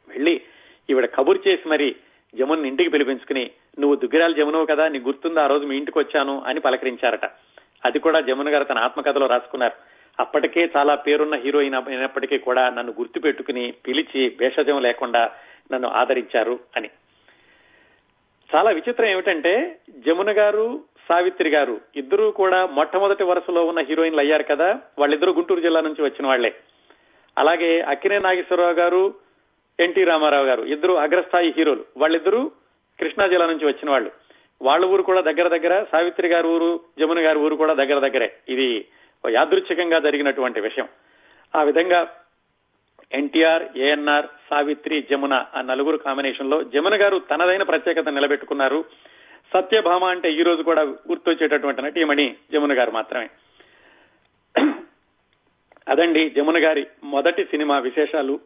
వెళ్ళి ఈవిడ కబుర్ చేసి మరి జమున్ ఇంటికి పిలిపించుకుని నువ్వు దుగ్గిరాల జమునవు కదా నీ గుర్తుందా ఆ రోజు మీ ఇంటికి వచ్చాను? అని పలకరించారట. అది కూడా జమున గారు తన ఆత్మకథలో రాసుకున్నారు. అప్పటికే చాలా పేరున్న హీరోయిన్ అయినప్పటికీ కూడా నన్ను గుర్తు పెట్టుకుని పిలిచి భేషజం లేకుండా నన్ను ఆదరించారు అని. చాలా విచిత్రం ఏమిటంటే జమున గారు సావిత్రి గారు ఇద్దరూ కూడా మొట్టమొదటి వరుసలో ఉన్న హీరోయిన్లు అయ్యారు కదా వాళ్ళిద్దరూ గుంటూరు జిల్లా నుంచి వచ్చిన వాళ్ళే అలాగే అక్కినే నాగేశ్వరరావు గారు ఎన్టీ రామారావు గారు. ఇద్దరు అగ్రస్థాయి హీరోలు. వాళ్ళిద్దరూ కృష్ణా జిల్లా నుంచి వచ్చిన వాళ్ళు. వాళ్ళ ఊరు కూడా దగ్గర దగ్గర సావిత్రి గారి ఊరు జమున గారి ఊరు కూడా దగ్గర దగ్గరే. ఇది యాదృచ్ఛికంగా జరిగినటువంటి విషయం. ఆ విధంగా ఎన్టీఆర్ ఏఎన్ఆర్ సావిత్రి జమున ఆ నలుగురు కాంబినేషన్లో జమున గారు తనదైన ప్రత్యేకత నిలబెట్టుకున్నారు. సత్యభామ అంటే ఈ రోజు కూడా గుర్తొచ్చేటటువంటి నటీమణి జమున గారు మాత్రమే. అదండి జమున గారి మొదటి సినిమా విశేషాలు.